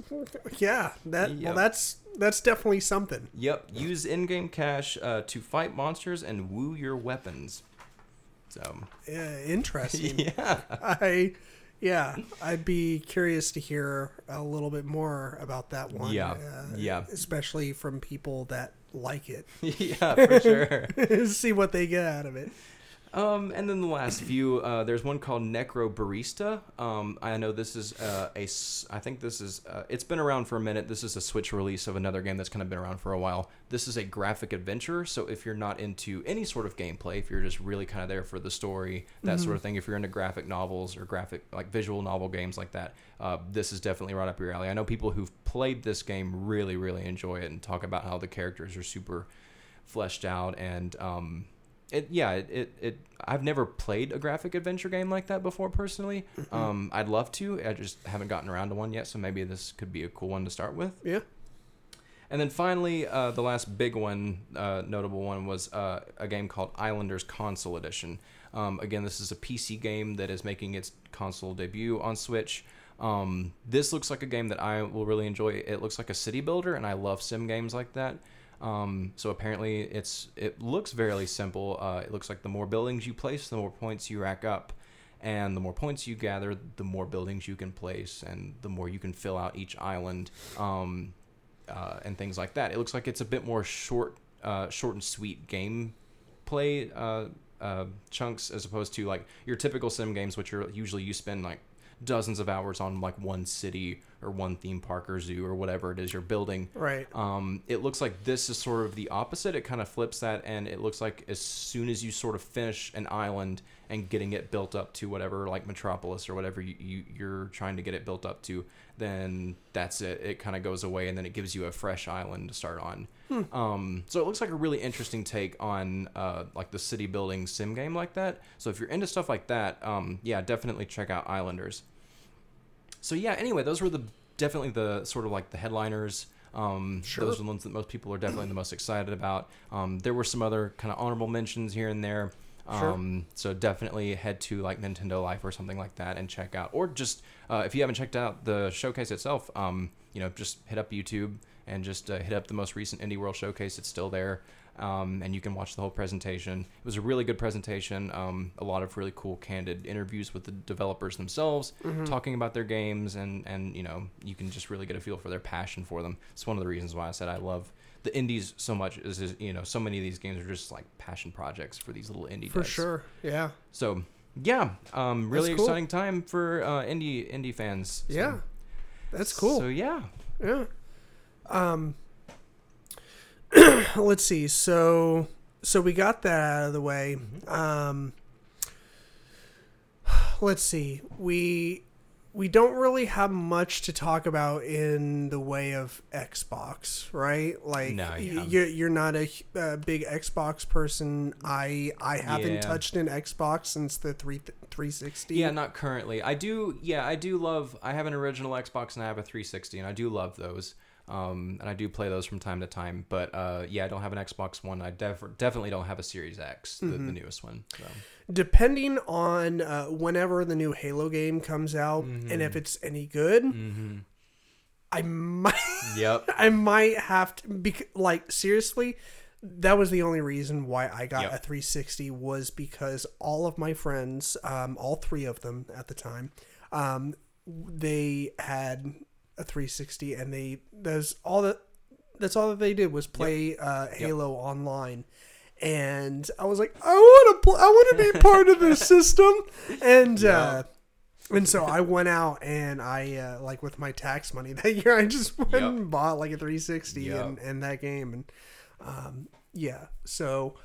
yeah. That Yep. well, that's that's definitely something. Yep, use in-game cash uh, to fight monsters and woo your weapons. So, Uh, interesting. yeah. I yeah, I'd be curious to hear a little bit more about that one. Yeah, uh, yeah. Especially from people that like it. yeah, for sure. See what they get out of it. Um, and then the last few, uh, there's one called Necrobarista. Um, I know this is uh, a, I think this is, uh, it's been around for a minute. This is a Switch release of another game that's kind of been around for a while. This is a graphic adventure. So if you're not into any sort of gameplay, if you're just really kind of there for the story, that sort of thing, if you're into graphic novels or graphic, like visual novel games like that, uh, this is definitely right up your alley. I know people who've played this game really, really enjoy it and talk about how the characters are super fleshed out and, um, it yeah it, it, it i've never played a graphic adventure game like that before personally. Um i'd love to. I just haven't gotten around to one yet so maybe this could be a cool one to start with. Yeah. and then finally uh, the last big one uh, notable one was uh, a game called islanders console edition. Um, again this is a pc game that is making its console debut on switch. Um, this looks like a game that i will really enjoy. It looks like a city builder and i love sim games like that um, so apparently it's it looks fairly simple. Uh, it looks like the more buildings you place, the more points you rack up, and the more points you gather, the more buildings you can place, and the more you can fill out each island, um, uh, and things like that. It looks like it's a bit more short, uh, short and sweet game play uh, uh, chunks as opposed to like your typical sim games, which are usually you spend like dozens of hours on like one city or one theme park or zoo or whatever it is you're building. Right. Um, it looks like this is sort of the opposite. It kind of flips that, and it looks like as soon as you sort of finish an island and getting it built up to whatever, like Metropolis or whatever you, you you're trying to get it built up to, then that's it. It kind of goes away, and then it gives you a fresh island to start on. Hmm. Um, so it looks like a really interesting take on uh, like the city building sim game like that. So if you're into stuff like that, um, yeah, definitely check out Islanders. So yeah, anyway, those were the definitely the sort of like the headliners. Um, Sure. Those are the ones that most people are definitely the most excited about. Um, there were some other kind of honorable mentions here and there. Sure. Um, so definitely head to like Nintendo Life or something like that and check out, or just uh, if you haven't checked out the showcase itself, um, you know, just hit up YouTube and just uh, hit up the most recent Indie World Showcase. It's still there, um, and you can watch the whole presentation. It was a really good presentation. Um, a lot of really cool, candid interviews with the developers themselves, talking about their games, and and you know, you can just really get a feel for their passion for them. It's one of the reasons why I said I love the indies so much. Is, is you know, so many of these games are just like passion projects for these little indie For devs. sure. Yeah. So yeah, um, really cool. exciting time for uh, indie indie fans. So- Yeah. That's cool. So yeah, Yeah. Um let's see. So so we got that out of the way. Um let's see. We we don't really have much to talk about in the way of Xbox, right? Like No, yeah. you're you're not a, uh big Xbox person. I I haven't Yeah. touched an Xbox since the 3 360. yeah, not currently. I do. Yeah, I do love. I have an original Xbox and I have a 360, and I do love those. Um, and I do play those from time to time. But uh, yeah, I don't have an Xbox One. I def- definitely don't have a Series X, the, Mm-hmm. the newest one. So. depending on uh, whenever the new Halo game comes out and if it's any good, Mm-hmm. I might Yep. I might have to be like seriously that was the only reason why I got Yep. a 360 was because all of my friends, um, all three of them at the time, um, they had a 360 and they that's all that that's all that they did was play uh, Halo online. And I was like, I want to, pl- I want to be part of this system, and uh, and so I went out and I uh, like with my tax money that year, I just went Yep. and bought like a 360 Yep. and, and that game, and um, yeah, so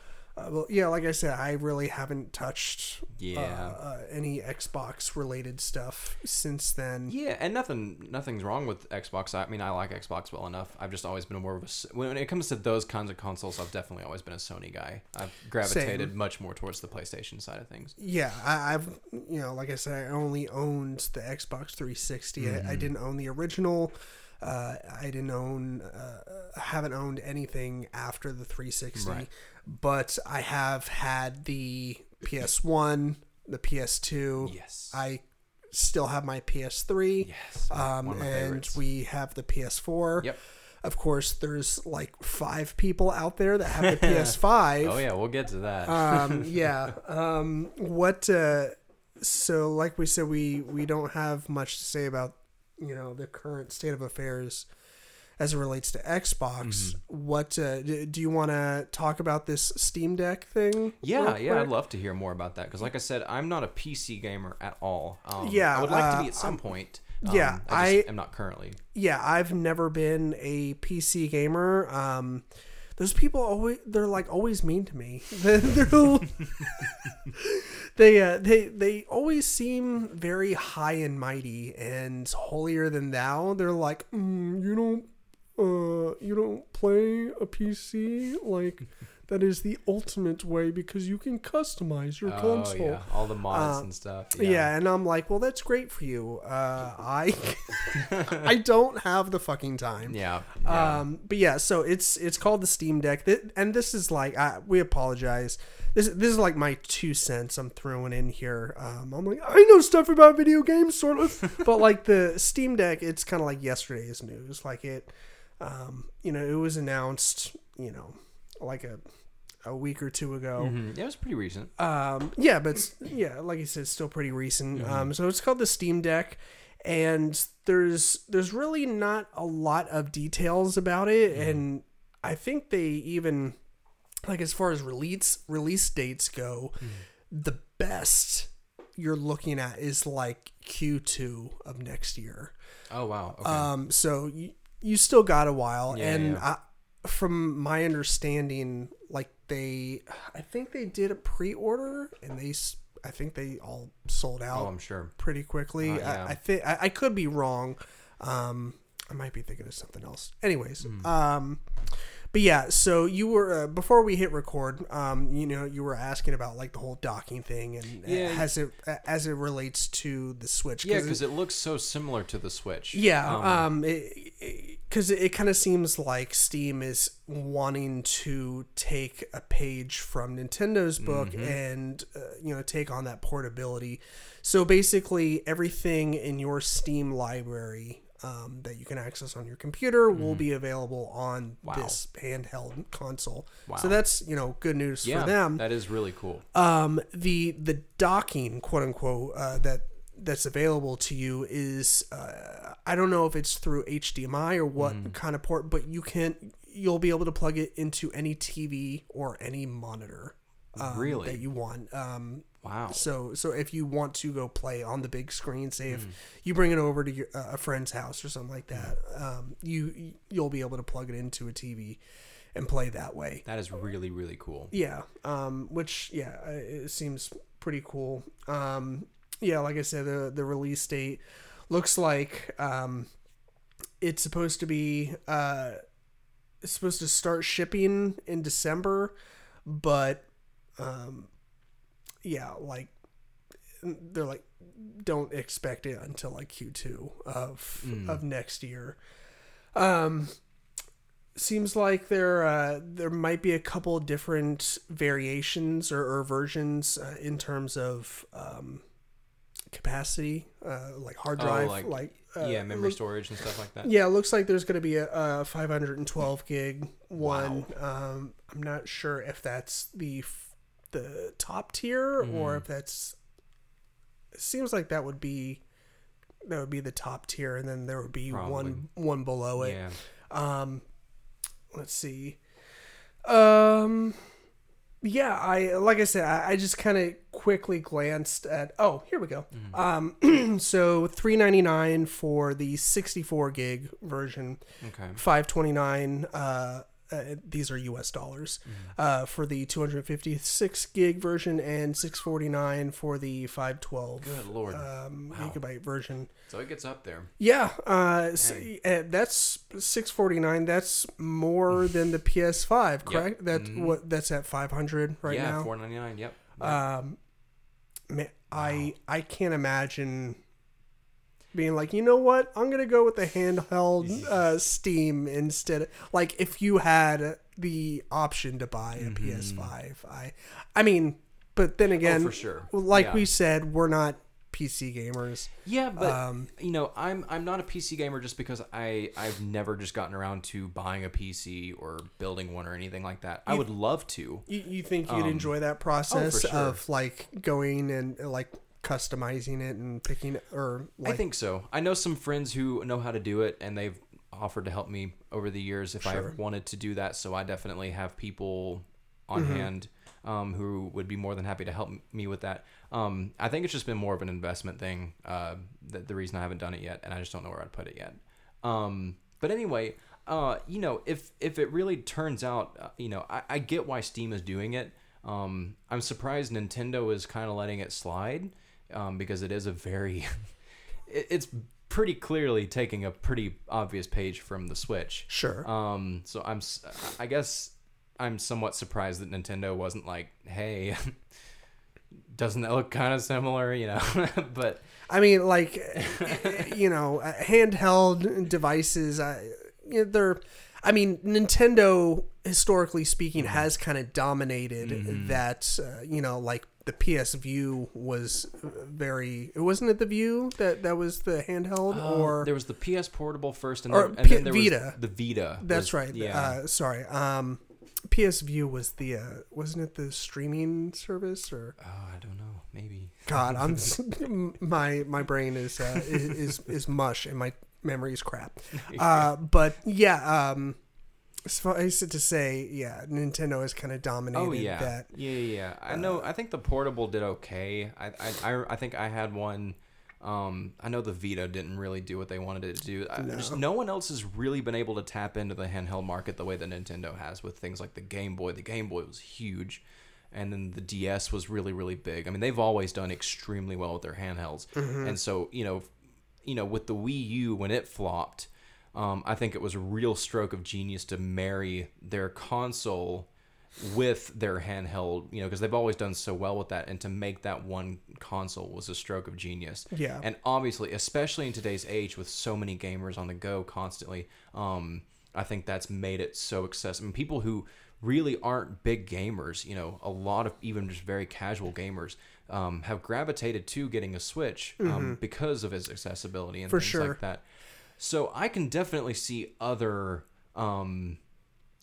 uh, well, yeah, like I said, I really haven't touched Yeah. uh, uh, any Xbox related stuff since then. Yeah, and nothing, nothing's wrong with Xbox. I mean, I like Xbox well enough. I've just always been more of a when it comes to those kinds of consoles. I've definitely always been a Sony guy. I've gravitated much more towards the PlayStation side of things. Yeah, I, I've you know, like I said, I only owned the Xbox 360. Mm-hmm. I, I didn't own the original. Uh, I didn't own, uh, haven't owned anything after the 360. Right. But I have had the PS1, the PS2. Yes. I still have my PS3. yes. Um, and favorites. we have the PS4. Yep. Of course, there's like five people out there that have the PS5 Oh yeah, we'll get to that. um yeah um what uh so like we said we we don't have much to say about you know the current state of affairs as it relates to xbox Mm-hmm. what uh, do you want to talk about this steam deck thing yeah, yeah, I'd love to hear more about that because, like I said, I'm not a PC gamer at all. Um, Yeah, I would like to uh, be at some point. yeah, Um, I, just I- am not currently. yeah i've never been a pc gamer um those people always they're like always mean to me they uh, they they always seem very high and mighty and holier than thou they're like mm, you don't uh you don't play a pc like that is the ultimate way because you can customize your Oh console yeah, all the mods Uh, and stuff. yeah. and I'm like, well, that's great for you. Uh, I I don't have the fucking time. Yeah. yeah. Um, but yeah, so it's it's called the Steam Deck, and this is like I, we apologize. This this is like my two cents I'm throwing in here. Um, I'm like I know stuff about video games, sort of, but like the Steam Deck, it's kind of like yesterday's news. Like it, um, you know, it was announced, you know, like a a week or two ago. Mhm. Yeah, it was pretty recent. Um, yeah, but it's, yeah, like you said, it's still pretty recent. Um, so it's called the Steam Deck, and there's there's really not a lot of details about it, and I think they even like as far as release release dates go, the best you're looking at is like Q2 of next year. Oh wow. Okay. Um, so you you still got a while, Yeah, and yeah. I, from my understanding, like they, I think they did a pre-order, and they, I think they all sold out. oh, I'm sure. pretty quickly. Uh, yeah. I, I think I, I could be wrong, Um, I might be thinking of something else. Anyways, um, but yeah. So you were uh, before we hit record. Um, you know, you were asking about like the whole docking thing and Yeah. as it as it relates to the Switch. Yeah, 'cause because it looks so similar to the Switch. yeah, Um, um, because it, it, kind of seems like Steam is wanting to take a page from Nintendo's book Mm-hmm. and uh, you know take on that portability. So basically, everything in your Steam library um, that you can access on your computer will be available on Mm-hmm. Wow. this handheld console. Wow. So that's you know good news yeah, for them that is really cool. um, the the docking quote unquote uh, that that's available to you is uh, I don't know if it's through HDMI or what Mm. kind of port, but you can you'll be able to plug it into any TV or any monitor um, Really? that you want. Um, Wow. so so if you want to go play on the big screen, say Mm. if you bring it over to your, uh, a friend's house or something like that, um, you you'll be able to plug it into a TV and play that way. That is really really cool. Yeah, um, which yeah, uh, it seems pretty cool. Um, yeah, like I said, the the release date looks like um, it's supposed to be uh, it's supposed to start shipping in December, but um, yeah, like they're like don't expect it until like Q2 of of next year. Um seems like there uh, there might be a couple different variations or, or versions uh, in terms of um, capacity, uh, like hard Oh, drive, like- like, uh, yeah, memory look- storage and stuff like that. yeah, it looks like there's going to be a, a 512 gig one. Um, I'm not sure if that's the the top tier Mm-hmm. or if that's. It seems like that would be that would be the top tier, and then there would be one one below it. Yeah. Um, let's see. Um, yeah, I like I said, I, I just kind of quickly glanced at. Oh, here we go. Um, so three ninety nine for the sixty four gig version, Okay. five twenty nine. Uh, uh, these are U.S. dollars uh, for the 256 gig version and 649 for the 512 Good lord. um, gigabyte version. so it gets up there. Yeah, uh, uh, that's six forty nine. That's more than the PS5, correct? That's what that's at five hundred right Mm-hmm. yeah, now. four ninety nine. Yep. Um, man, I I can't imagine being like, you know what? I'm gonna go with the handheld uh, Steam instead. Like, if you had the option to buy a PS5, I I mean, but then again, Mm-hmm. Oh, for sure. like Yeah. we said, we're not PC gamers. Yeah, but Um, you know, I'm I'm not a PC gamer just because I I've never just gotten around to buying a PC or building one or anything like that. I would love to. You, you think you'd enjoy that process Um, oh, sure. of like going and like customizing it and picking or like I think so. I know some friends who know how to do it, and they've offered to help me over the years if I ever wanted to do that. So I definitely have people on Mm-hmm. hand um, who would be more than happy to help me with that. Um, I think it's just been more of an investment thing. Uh, that the reason I haven't done it yet, and I just don't know where I'd put it yet. Um, but anyway, uh, you know, if if it really turns out, uh, you know, I, I get why Steam is doing it. Um, I'm surprised Nintendo is kind of letting it slide um, because it is a very it- it's pretty clearly taking a pretty obvious page from the Switch. sure. Um, so I'm, I guess, I'm somewhat surprised that Nintendo wasn't like, hey, doesn't that look kind of similar, you know? but I mean, like you know, uh, handheld devices. Uh, you know, they're. I mean, Nintendo, historically speaking, Mm-hmm. has kind of dominated that. Uh, you know, like the PS View was very. It Wasn't it the View that that was the handheld or? Uh, there was the PS Portable first, and, Or then, and P- then there Vita. was the Vita. That's was- right. Yeah. Uh, sorry. Um, PS Vue was the uh, wasn't it the streaming service or oh, I don't know. Maybe. God? I'm my my brain is uh, is, is is mush and my memory is crap. Uh, but yeah. Um, suffice it to say, yeah, Nintendo has kind of dominated Oh yeah, that. Uh, yeah, yeah. yeah. I know. I think the portable did okay. I, I, I, I think I had one. Um, I know the Vita didn't really do what they wanted it to do. I, Just no one else has really been able to tap into the handheld market the way that Nintendo has with things like the Game Boy. The Game Boy was huge, and then the DS was really, really big. I mean, they've always done extremely well with their handhelds, Mm-hmm. and so you know, you know, with the Wii U when it flopped, um, I think it was a real stroke of genius to marry their console with their handheld, you know, because they've always done so well with that, and to make that one console was a stroke of genius. Yeah. And obviously, especially in today's age with so many gamers on the go constantly, um, I think that's made it so accessible. I mean, people who really aren't big gamers, you know, a lot of even just very casual gamers um, have gravitated to getting a Switch um, because of its accessibility and Mm-hmm. For things sure. like that. So I can definitely see other um,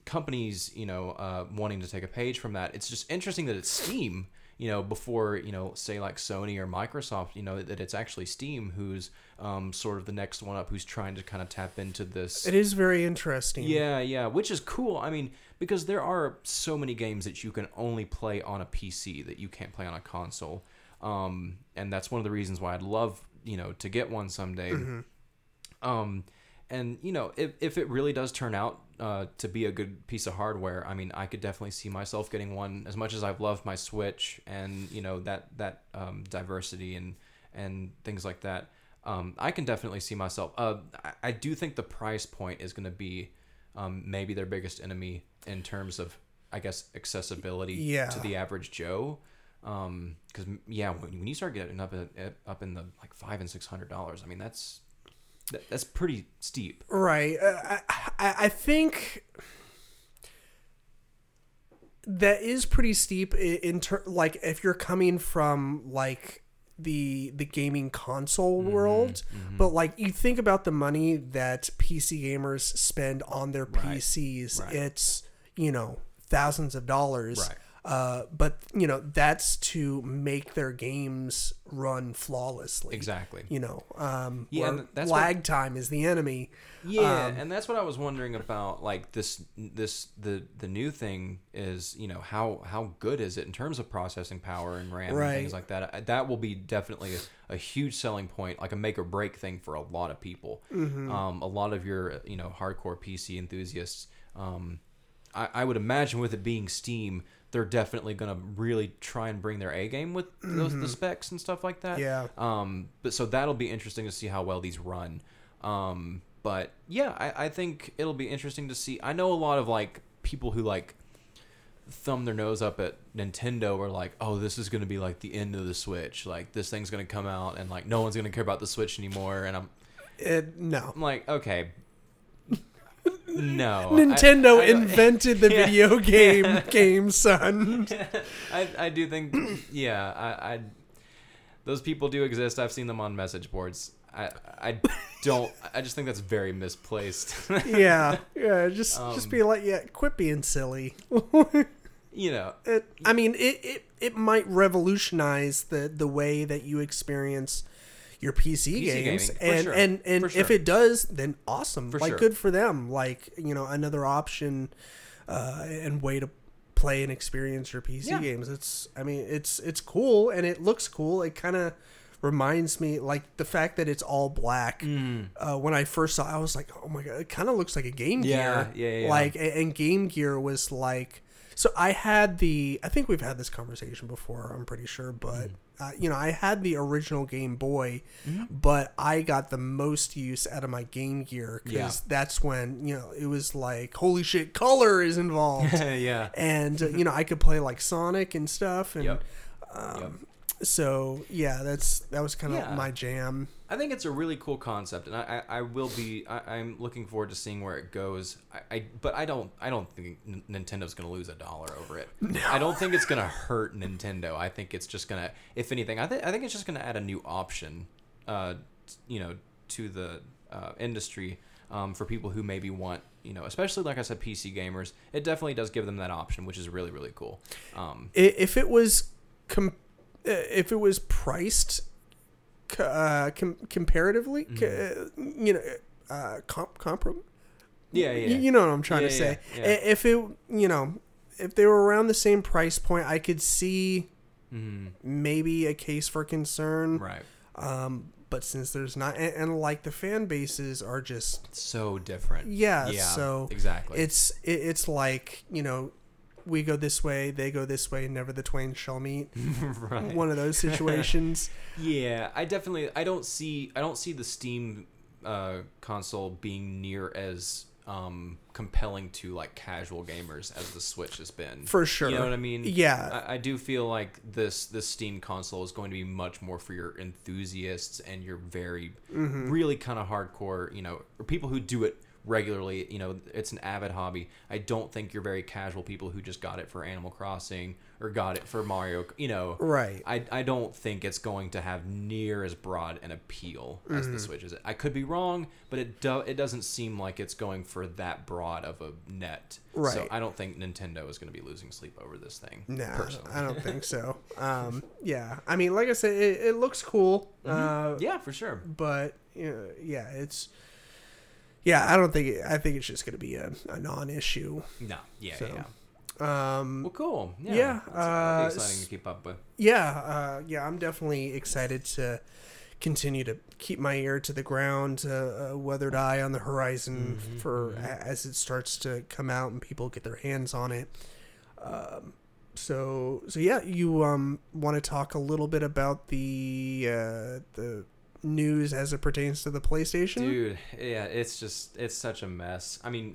companies, you know, uh, wanting to take a page from that. It's just interesting that it's Steam, you know, before you know, say like Sony or Microsoft, you know, that it's actually Steam who's um, sort of the next one up, who's trying to kind of tap into this. It is very interesting. Yeah, yeah, which is cool. I mean, because there are so many games that you can only play on a PC that you can't play on a console, um, and that's one of the reasons why I'd love, you know, to get one someday. Um, and you know, if if it really does turn out uh, to be a good piece of hardware, I mean, I could definitely see myself getting one. As much as I've loved my Switch and you know that that um, diversity and and things like that, um, I can definitely see myself. Uh, I, I do think the price point is going to be um, maybe their biggest enemy in terms of, I guess, accessibility Yeah. to the average Joe. Because yeah, when, when you start getting up at, up in the like five and six hundred dollars, I mean that's that, that's pretty steep. Right. Uh, I, I I think that is pretty steep in, ter- like if you're coming from like the the gaming console Mm-hmm, world but like you think about the money that PC gamers spend on their Right. PCs Right. it's you know thousands of dollars Right. Uh, but you know that's to make their games run flawlessly Exactly. you know um Yeah, that's what- lag time is the enemy Yeah, Um, and that's what I was wondering about. Like this, this the the new thing is, you know, how how good is it in terms of processing power and RAM and things like that. That will be definitely a, a huge selling point, like a make or break thing for a lot of people. Mm-hmm. Um, a lot of your you know hardcore PC enthusiasts. Um, I, I would imagine with it being Steam, they're definitely going to really try and bring their A game with those, the specs and stuff like that. Mm-hmm. Yeah. Um, but so that'll be interesting to see how well these run. Um, but yeah, I, I think it'll be interesting to see. I know a lot of like people who like thumb their nose up at Nintendo are like, oh, this is going to be like the end of the Switch. Like this thing's going to come out and like no one's going to care about the Switch anymore. And I'm, It, no. I'm like, okay. No. Nintendo I don't- invented the Yeah. video game game, son. I, I do think yeah I, I those people do exist I've seen them on message boards I I don't I just think that's very misplaced yeah, yeah. Just Um, just be like, yeah, quit being silly. you know It, I mean, it, it it might revolutionize the the way that you experience your PC, PC games, gaming, and sure, and and for if it does, then awesome. For like sure. good for them. Like you know, another option uh, and way to play and experience your PC Yeah. games. It's I mean, it's it's cool and it looks cool. It kind of reminds me like the fact that it's all black. Mm. Uh, when I first saw, it, I was like, oh my god, it kind of looks like a Game Yeah, Gear. yeah, yeah. Like and Game Gear was like. So I had the. I think we've had this conversation before. I'm pretty sure, but Mm-hmm. Uh, you know, I had the original Game Boy, but I got the most use out of my Game Gear because Yeah. that's when you know it was like, holy shit, color is involved, yeah and uh, you know I could play like Sonic and stuff, and yep. um, Yep. So yeah, that's that was kind of Yeah. my jam. I think it's a really cool concept, and I, I, I will be. I, I'm looking forward to seeing where it goes. I, I but I don't. I don't think N- Nintendo's going to lose a dollar over it. I don't think it's going to hurt Nintendo. I think it's just going to, if anything, I think I think it's just going to add a new option, uh, you know, to the uh, industry um, for people who maybe want, you know, especially like I said, PC gamers. It definitely does give them that option, which is really really cool. Um, If it was, com- if it was priced, uh, com- comparatively, Mm-hmm. uh, you know, uh, comp comprom- yeah, yeah. You know what I'm trying to say. yeah, yeah. If it, you know, if they were around the same price point, I could see Mhm. maybe a case for concern. Right. Um, but since there's not, and, and like the fan bases are just, So different. yeah. Yeah. so exactly. it's it, it's like you know, we go this way, they go this way, never the twain shall meet. right. One of those situations. Yeah, I definitely I don't see I don't see the Steam uh, console being near as um, compelling to like casual gamers as the Switch has been. For sure. You know what I mean? Yeah. I, I do feel like this this Steam console is going to be much more for your enthusiasts and your very Mm-hmm. really kind of hardcore, you know, or people who do it regularly. You know, it's an avid hobby. I don't think you're very casual people who just got it for Animal Crossing or got it for Mario. You know, Right. I, I don't think it's going to have near as broad an appeal as Mm-hmm. the Switch is. I could be wrong, but it do, it doesn't seem like it's going for that broad of a net. Right. So I don't think Nintendo is going to be losing sleep over this thing. No, I don't- personally. I don't think so. Um, yeah, I mean, like I said, it, it looks cool. Uh, yeah, for sure. but you know, yeah, it's yeah. I don't think it, I think it's just going to be a, a non-issue. No, yeah, So, yeah. Um, Well, cool. Yeah, yeah, that's, uh, exciting to keep up with. yeah, uh, yeah. I'm definitely excited to continue to keep my ear to the ground, uh, a weathered eye on the horizon Mm-hmm, for a as it starts to come out and people get their hands on it. Um, so so yeah, you um want to talk a little bit about the uh, the news as it pertains to the PlayStation? Dude, yeah, it's just it's such a mess. I mean,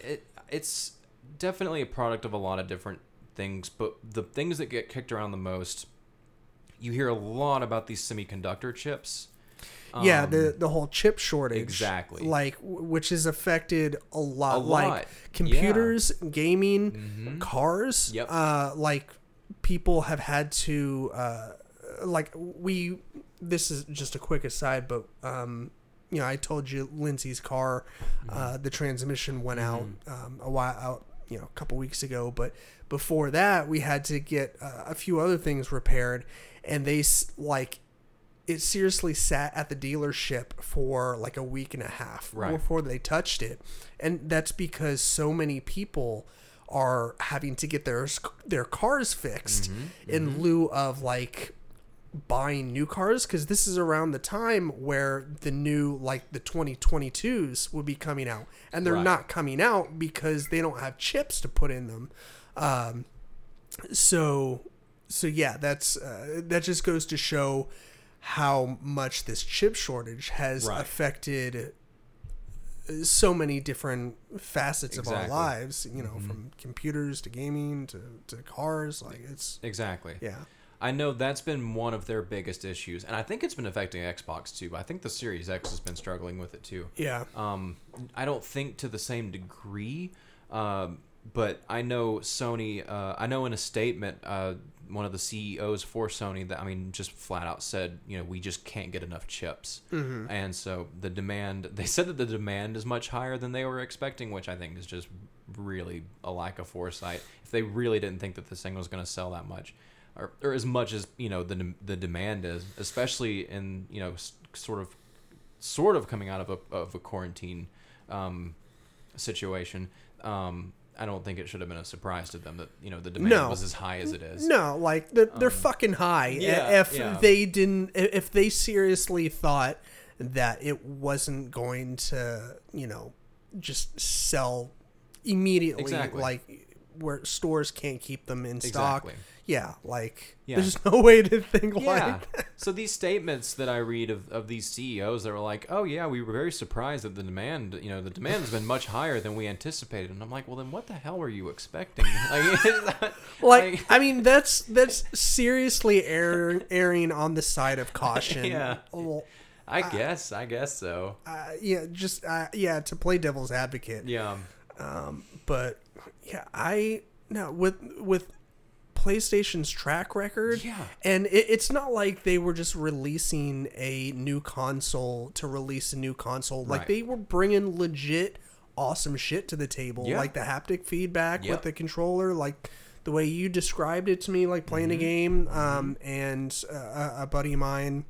it it's definitely a product of a lot of different things, but the things that get kicked around the most, you hear a lot about these semiconductor chips. yeah, Um, the the whole chip shortage, Exactly. like which has affected a lot, A like lot, computers, gaming, Mhm. cars. Yep. Uh, like people have had to, uh, like we. This is just a quick aside, but um, you know, I told you Lindsay's car, uh, the transmission went out um, a while out, you know, a couple weeks ago. But before that, we had to get uh, a few other things repaired, and they like it seriously sat at the dealership for like a week and a half Right. before they touched it, and that's because so many people are having to get their their cars fixed in lieu of like buying new cars because this is around the time where the new like the 2022s would be coming out and they're Right. not coming out because they don't have chips to put in them um, so so yeah that's uh, that just goes to show how much this chip shortage has Right. affected uh, so many different facets of our lives you know from computers to gaming to, to cars like it's Exactly. yeah I know that's been one of their biggest issues, and I think it's been affecting Xbox too. I think the Series X has been struggling with it too. yeah Um, I don't think to the same degree, um, but I know Sony. Uh, I know in a statement, uh, one of the CEOs for Sony that I mean just flat out said, you know, we just can't get enough chips, Mm-hmm. and so the demand. They said that the demand is much higher than they were expecting, which I think is just really a lack of foresight. If they really didn't think that this thing was going to sell that much. Or, or as much as you know the the demand is, especially in you know sort of sort of coming out of a of a quarantine um, situation. Um, I don't think it should have been a surprise to them that you know the demand No. was as high as it is. No, like they're, they're fucking high. Um, yeah, if yeah. they didn't, if they seriously thought that it wasn't going to, you know, just sell immediately, Exactly. like where stores can't keep them in stock. Exactly. Yeah, like Yeah. there's no way to think Yeah. like. so these statements that I read of, of these CEOs that were like, "Oh yeah, we were very surprised that the demand, you know, the demand has been much higher than we anticipated." And I'm like, "Well, then what the hell were you expecting?" Like, Like, I mean, that's that's seriously err, erring on the side of caution. Yeah. Well, I guess, I guess so. uh, yeah, just uh, yeah, to play devil's advocate. Yeah. Um, but yeah, I no with with PlayStation's track record. Yeah. and it, it's not like they were just releasing a new console to release a new console. Like Right. they were bringing legit awesome shit to the table, Yeah. like the haptic feedback Yep. with the controller, like the way you described it to me, like playing Mm-hmm. a game. Um, and uh, a- a buddy of mine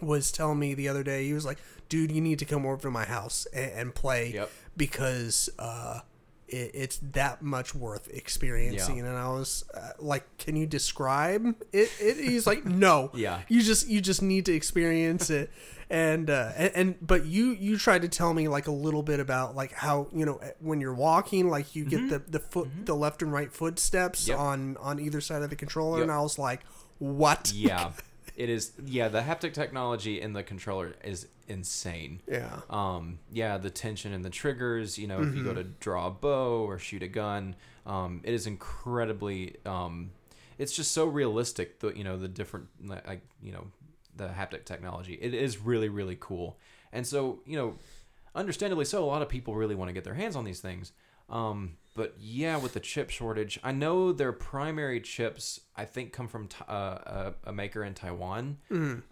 was telling me the other day, he was like, "Dude, you need to come over to my house and, and play Yep. because uh, it, it's that much worth experiencing. And I was uh, like, "Can you describe it?" it? He's like, "No, Yeah. you just you just need to experience it." And, uh, and and but you you tried to tell me like a little bit about like how you know when you're walking like you get the the foot the left and right footsteps Mm-hmm. Yep. on on either side of the controller Yep. and I was like what Yeah, it is. Yeah, the haptic technology in the controller is insane. yeah Um, yeah, the tension and the triggers. You know, if Mm-hmm. you go to draw a bow or shoot a gun, um, it is incredibly. Um, it's just so realistic. The you know the different like you know the haptic technology. It is really really cool. And so you know, understandably so, a lot of people really want to get their hands on these things. Um, but yeah, with the chip shortage, I know their primary chips I think come from uh, a, a maker in Taiwan.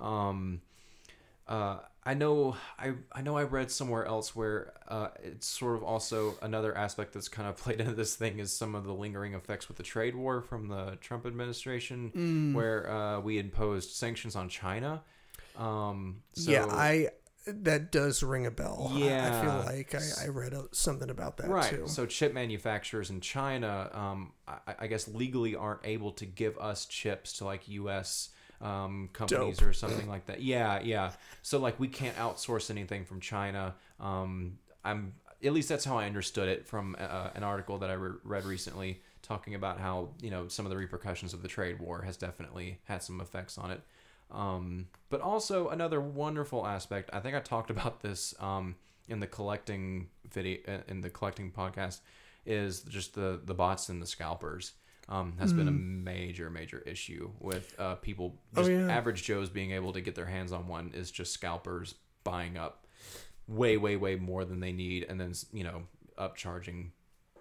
Um, uh, I know I I know I read somewhere else where uh, it's sort of also another aspect that's kind of played into this thing is some of the lingering effects with the trade war from the Trump administration, where uh, we imposed sanctions on China. Um, so, yeah I that does ring a bell I- I, feel like I, I read something about that right. too So chip manufacturers in China, um, I, I guess legally aren't able to give us chips to like U.S. Um, companies Dope. or something like that. Yeah, yeah. So like we can't outsource anything from China. Um, I'm at least that's how I understood it from uh, an article that I re- read recently talking about how you know some of the repercussions of the trade war has definitely had some effects on it. Um, but also another wonderful aspect. I think I talked about this um, in the collecting video in the collecting podcast is just the the bots and the scalpers. Um, has been a major major issue with uh, people Oh, yeah. average Joes being able to get their hands on one is just scalpers buying up way way way more than they need and then you know upcharging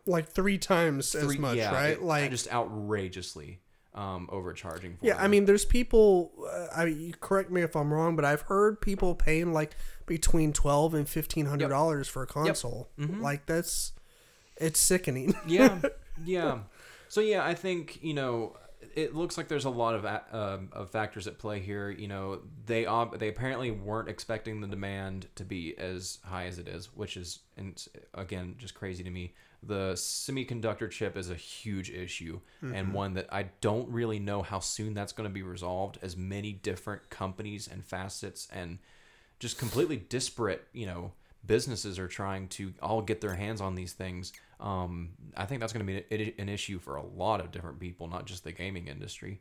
like three times as three- much yeah, right it- like just outrageously um, overcharging for Yeah, I mean, there's people. Uh, I you correct me if I'm wrong, but I've heard people paying like between twelve and fifteen hundred dollars for a console. Mm-hmm. Like that's it's sickening. yeah yeah so yeah i think you know it looks like there's a lot of um, of factors at play here you know they ob- they apparently weren't expecting the demand to be as high as it is which is and again just crazy to me the semiconductor chip is a huge issue and one that i don't really know how soon that's going to be resolved as many different companies and facets and just completely disparate, you know, businesses are trying to all get their hands on these things. Um, I think that's going to be an, issue for a lot of different people, not just the gaming industry.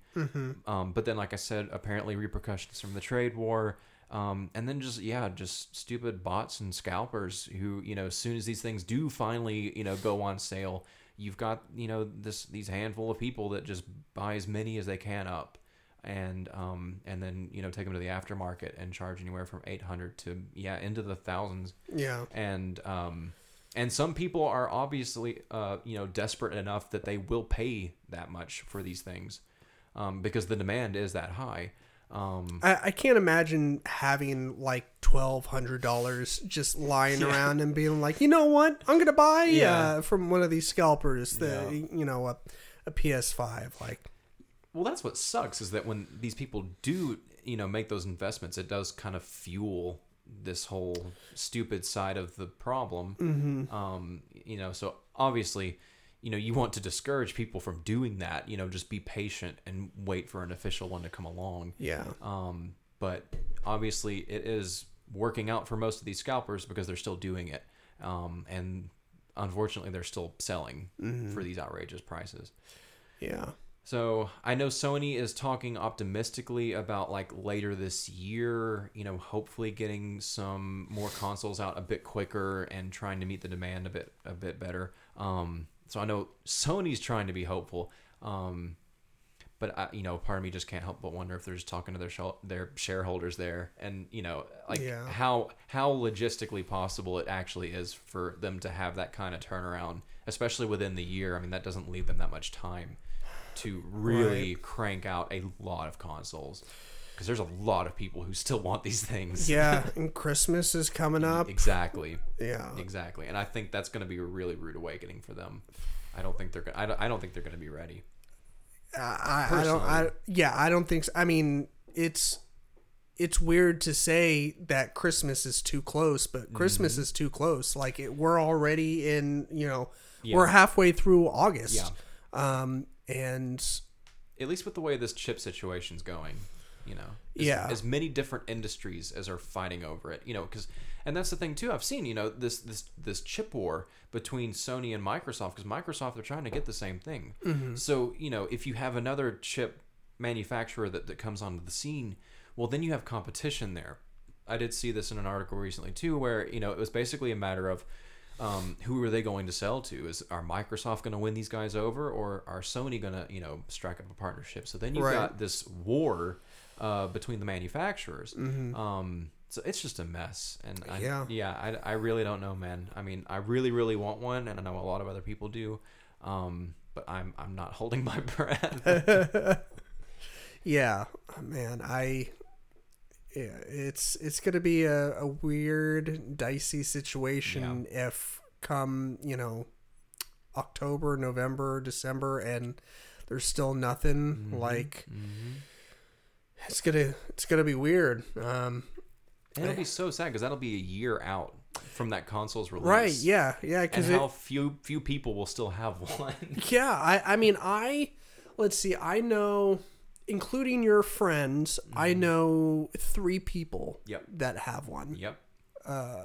Um, but then, like I said, apparently repercussions from the trade war. Um, and then just yeah, just stupid bots and scalpers who you know, as soon as these things do finally you know go on sale, you've got you know this these handful of people that just buy as many as they can up, and um, and then you know take them to the aftermarket and charge anywhere from eight hundred to yeah into the thousands yeah, and um, and some people are obviously uh, you know desperate enough that they will pay that much for these things um, because the demand is that high. Um, I, I can't imagine having like twelve hundred dollars just lying around and being like, you know what, I'm gonna buy Yeah. uh, from one of these scalpers the Yeah. you know a, a PS5 like. well, that's what sucks is that when these people do you know make those investments, it does kind of fuel this whole stupid side of the problem. Mm-hmm. Um, you know, so obviously. You know, you want to discourage people from doing that. You know, just be patient and wait for an official one to come along. Yeah, Um, but obviously, it is working out for most of these scalpers because they're still doing it. Um, and unfortunately, they're still selling for these outrageous prices. yeah. So I know Sony is talking optimistically about like later this year, you know, hopefully getting some more consoles out a bit quicker and trying to meet the demand a bit a bit better. Um, so I know Sony's trying to be hopeful. Um, but I, you know, part of me just can't help but wonder if they're just talking to their shel- their shareholders there, and you know, like Yeah. how how logistically possible it actually is for them to have that kind of turnaround, especially within the year. I mean, that doesn't leave them that much time to really crank out a lot of consoles because there's a lot of people who still want these things. Yeah, and Christmas is coming up. exactly, Yeah, exactly, and I think that's going to be a really rude awakening for them. I don't think they're gonna. I don't, I don't think they're going to be ready. I, I don't. I yeah, I don't think. So. I mean, it's it's weird to say that Christmas is too close, but Christmas Mm-hmm. is too close. Like it, we're already in you know Yeah. we're halfway through August. Yeah. Um, and At least with the way this chip situation's going, you know. As, Yeah. As many different industries as are fighting over it, you know, because and that's the thing too. I've seen, you know, this this this chip war between Sony and Microsoft because Microsoft they're trying to get the same thing. So you know, if you have another chip manufacturer that, that comes onto the scene, well, then you have competition there. I did see this in an article recently too, where you know it was basically a matter of um, who are they going to sell to? Is are Microsoft going to win these guys over, or are Sony going to you know strike up a partnership? So then you've Right. got this war uh, between the manufacturers. Mm-hmm. Um, so it's just a mess, and I, Yeah. yeah, I, I really don't know, man. I mean, I really, really want one, and I know a lot of other people do, um, but I'm I'm not holding my breath. yeah, man, I. Yeah, it's it's gonna be a, a weird, dicey situation if come you know October, November, December, and there's still nothing. Like Mhm. It's gonna it's gonna be weird. Um, And it'll be so sad because that'll be a year out from that console's release. right? Yeah, yeah. And Because how few few people will still have one. Yeah, I I mean I let's see, I know including your friends, I know three people Yep. that have one. yep. Uh,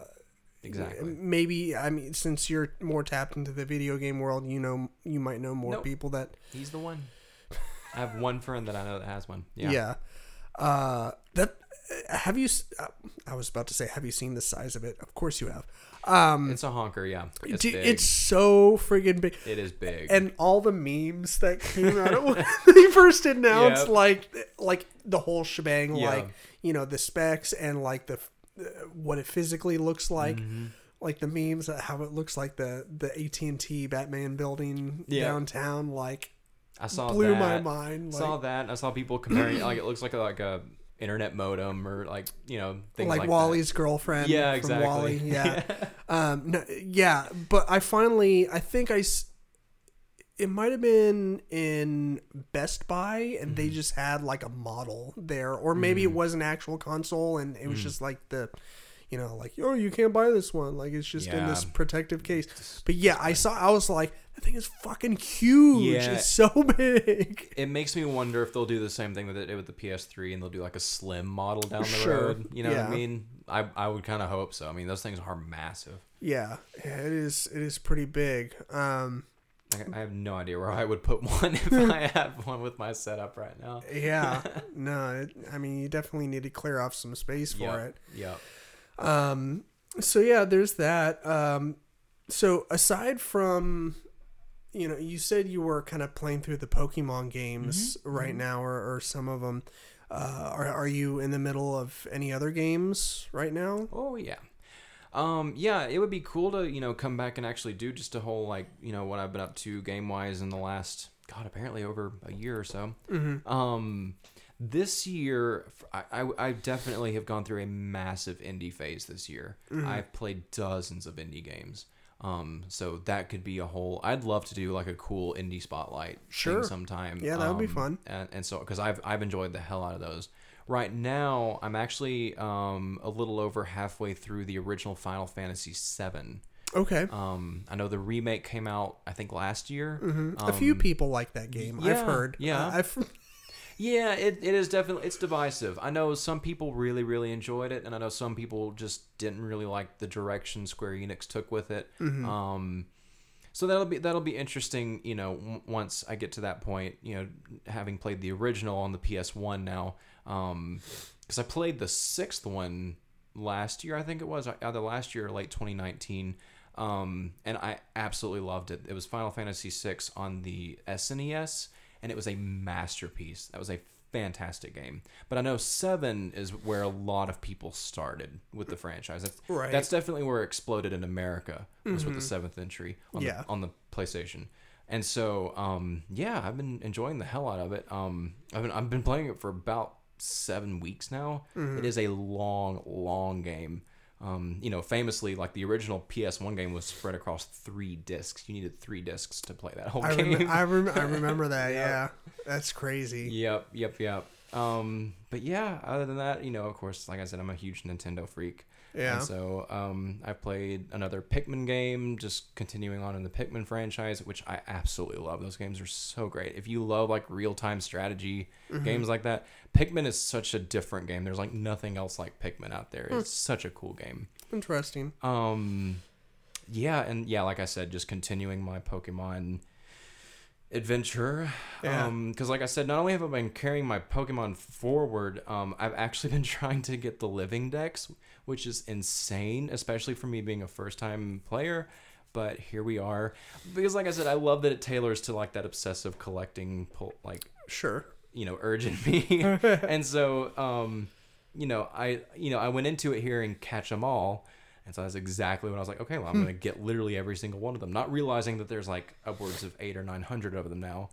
exactly. Maybe I mean since you're more tapped into the video game world, you know you might know more Nope. people that He's the one. I have one friend that I know that has one. yeah. Yeah. Uh that have you uh, I was about to say have you seen the size of it? Of course you have. Um It's a honker, yeah. It's dude, it's so friggin' big. it is big. and all the memes that came out of when they first announced Yep. like like the whole shebang Yeah. like you know the specs and like the uh, what it physically looks like Mm-hmm. like the memes uh, how it looks like the the AT&T Batman building Yeah. downtown like I saw blew that. my mind like, saw that. I saw people comparing it, like it looks like a, like a internet modem or like you know things like, like, WALL-E's girlfriend Yeah, from exactly. Wally yeah um no, yeah but I finally I think I, it might have been in Best Buy and they Mm-hmm. just had like a model there or maybe it was an actual console and it was Mm. just like the you know like oh you can't buy this one like it's just in this protective case but yeah I saw I was like that thing is fucking huge Yeah. it's so big It makes me wonder if they'll do the same thing that they did with the PS3 and they'll do like a slim model down the Sure. road. You know what I mean? I, I would kind of hope so. I mean, those things are massive. yeah yeah, it is it is pretty big um Like, I have no idea where I would put one if I had one with my setup right now. Yeah, no, it, I mean you definitely need to clear off some space for Yep. it. Yeah. Um, so yeah, there's that. Um, so aside from, you know, you said you were kind of playing through the Pokemon games right now, or, or some of them. Uh, are are you in the middle of any other games right now? Oh yeah. Um, yeah, it would be cool to, you know, come back and actually do just a whole like, you know, what I've been up to game wise in the last God, apparently over a year or so. Um this year I, I, I definitely have gone through a massive indie phase this year. I've played dozens of indie games. Um, so that could be a whole. I'd love to do like a cool indie spotlight Sure. sometime. Yeah, that would be Um, fun. and, and so because I've I've enjoyed the hell out of those. Right now, I'm actually um, a little over halfway through the original Final Fantasy VII. Okay, Um, I know the remake came out I think last year. a few people like that game. I've heard. yeah. Uh, I've Yeah, it, it is definitely it's divisive. I know some people really really enjoyed it, and I know some people just didn't really like the direction Square Enix took with it. Um, so that'll be that'll be interesting. You know, w- once I get to that point, you know, having played the original on the PS One now, because I played the sixth one last year. I think it was either last year or late 2019. Um, and I absolutely loved it. It was Final Fantasy VI on the SNES, and it was a masterpiece. That was a fantastic game. But I know Seven is where a lot of people started with the franchise. That's, Right. that's definitely where it exploded in America. Was with the seventh entry on Yeah. the on the PlayStation. And so, um, yeah, I've been enjoying the hell out of it. Um, I've been I've been playing it for about seven weeks now. It is a long, long game. Um, you know, famously, like the original PS1 game was spread across three discs. You needed three discs to play that whole I, game. rem- I, rem- I remember that. Yeah, that's crazy. Yep, yep, yep. Um, but yeah, other than that, you know, of course, like I said, I'm a huge Nintendo freak. Yeah. And so um, I played another Pikmin game, just continuing on in the Pikmin franchise, which I absolutely love. Those games are so great. If you love like real time strategy Mm-hmm. games like that, Pikmin is such a different game. There's like nothing else like Pikmin out there. Hmm. It's such a cool game. Interesting. Um, yeah, and yeah, like I said, just continuing my Pokemon adventure. Yeah. Um, because like I said, not only have I been carrying my Pokemon forward, um, I've actually been trying to get the living Dex, which is insane, especially for me being a first time player. But here we are, because like I said, I love that it tailors to like that obsessive collecting, pull, like Sure. you know urge in me. And so um you know i you know i went into it here and catch them all. And so that's exactly what i was like okay well i'm gonna get literally every single one of them. Not realizing that there's like upwards of eight or nine hundred of them now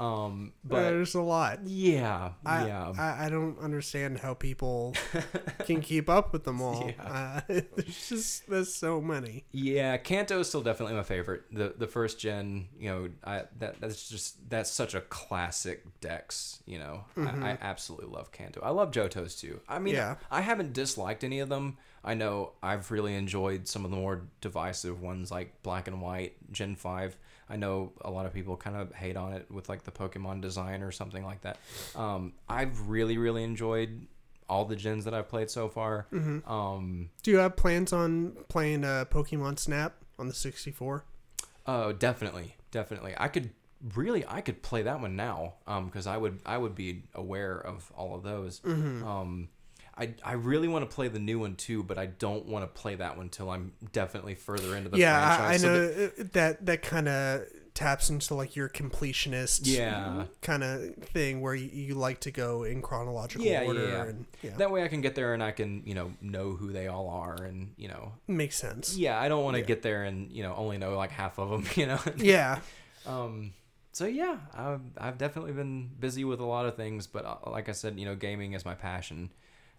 um but There's a lot. yeah I, yeah I, I don't understand how people can keep up with them all. Uh, there's just there's so many. Yeah, Kanto is still definitely my favorite. The the first gen, you know, I that that's just that's such a classic Dex. You know, I, I absolutely love Kanto. I love Johto's too. I mean, Yeah. I haven't disliked any of them. I know I've really enjoyed some of the more divisive ones like Black and White Gen Five. I know a lot of people kind of hate on it with like the Pokemon design or something like that. Um, I've really really enjoyed all the gens that I've played so far. Um, Do you have plans on playing uh, Pokemon Snap on the 64? Oh, definitely, definitely. I could really, I could play that one now, um, because I would, I would be aware of all of those. Mm-hmm. Um, I, I really want to play the new one too, but I don't want to play that one till I'm definitely further into the yeah, I, I franchise. So know that- that that kind of taps into like your completionist Yeah. kind of thing where you, you like to go in chronological Yeah, yeah, order yeah. and yeah, that way I can get there and I can, you know, know who they all are, and you know, makes sense. yeah, I don't want to get there and you know only know like half of them, you know. Yeah, Um, so yeah, I've, I've definitely been busy with a lot of things, but uh, like I said, you know, gaming is my passion.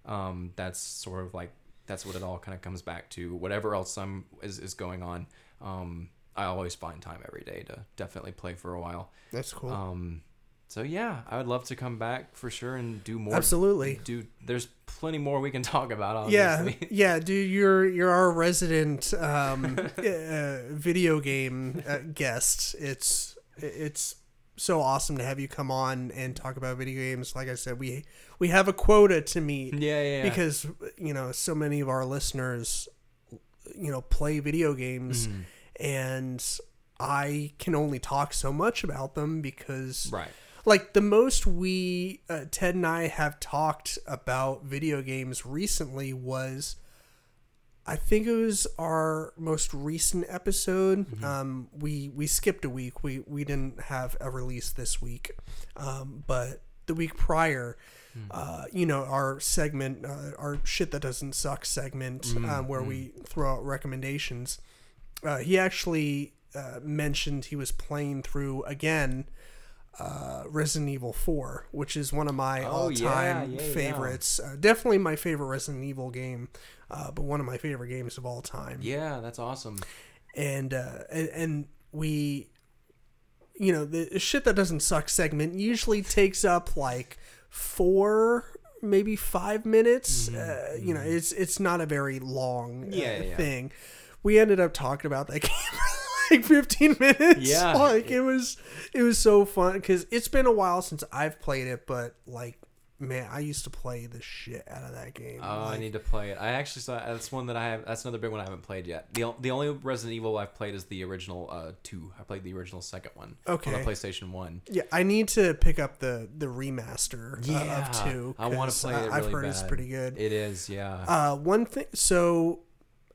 Um, that's sort of like that's what it all kind of comes back to. Whatever else some is is going on, um, I always find time every day to definitely play for a while. that's cool. Um, so yeah, I would love to come back for sure and do more. Absolutely. Do there's plenty more we can talk about. Yeah, Obviously. yeah, dude, you're you're our resident um, uh, video game uh, guest. It's it's so awesome to have you come on and talk about video games. Like I said, we we have a quota to meet yeah, yeah, because you know so many of our listeners, you know, play video games, Mm-hmm. and I can only talk so much about them because right. like the most we uh, ted and i have talked about video games recently was i think it was our most recent episode. Um, we we skipped a week. We we didn't have a release this week. Um, but the week prior uh, you know our segment uh, our shit that doesn't suck segment um, where we throw out recommendations uh, he actually uh, mentioned he was playing through again uh, Resident Evil 4, which is one of my Oh, all-time yeah, yeah. favorites. Uh, definitely my favorite Resident Evil game, uh, but one of my favorite games of all time. Yeah, that's awesome. And, uh, and and we, you know, the shit that doesn't suck segment usually takes up like four, maybe five minutes. Uh, you know, it's it's not a very long uh, Mm-hmm, Yeah, yeah. thing. We ended up talking about that game. Like 15 minutes. Yeah. Like it was it was so fun because it's been a while since I've played it, but like man, I used to play the shit out of that game. Oh, I need to play it. I actually saw that's one that I have. That's another big one I haven't played yet. the The only Resident Evil I've played is the original uh, two. I played the original second one Okay. on the PlayStation One. yeah, I need to pick up the the remaster uh, Yeah, of two. I want to play it. Really I've heard it's pretty good. It is, yeah. Uh, one thing. So,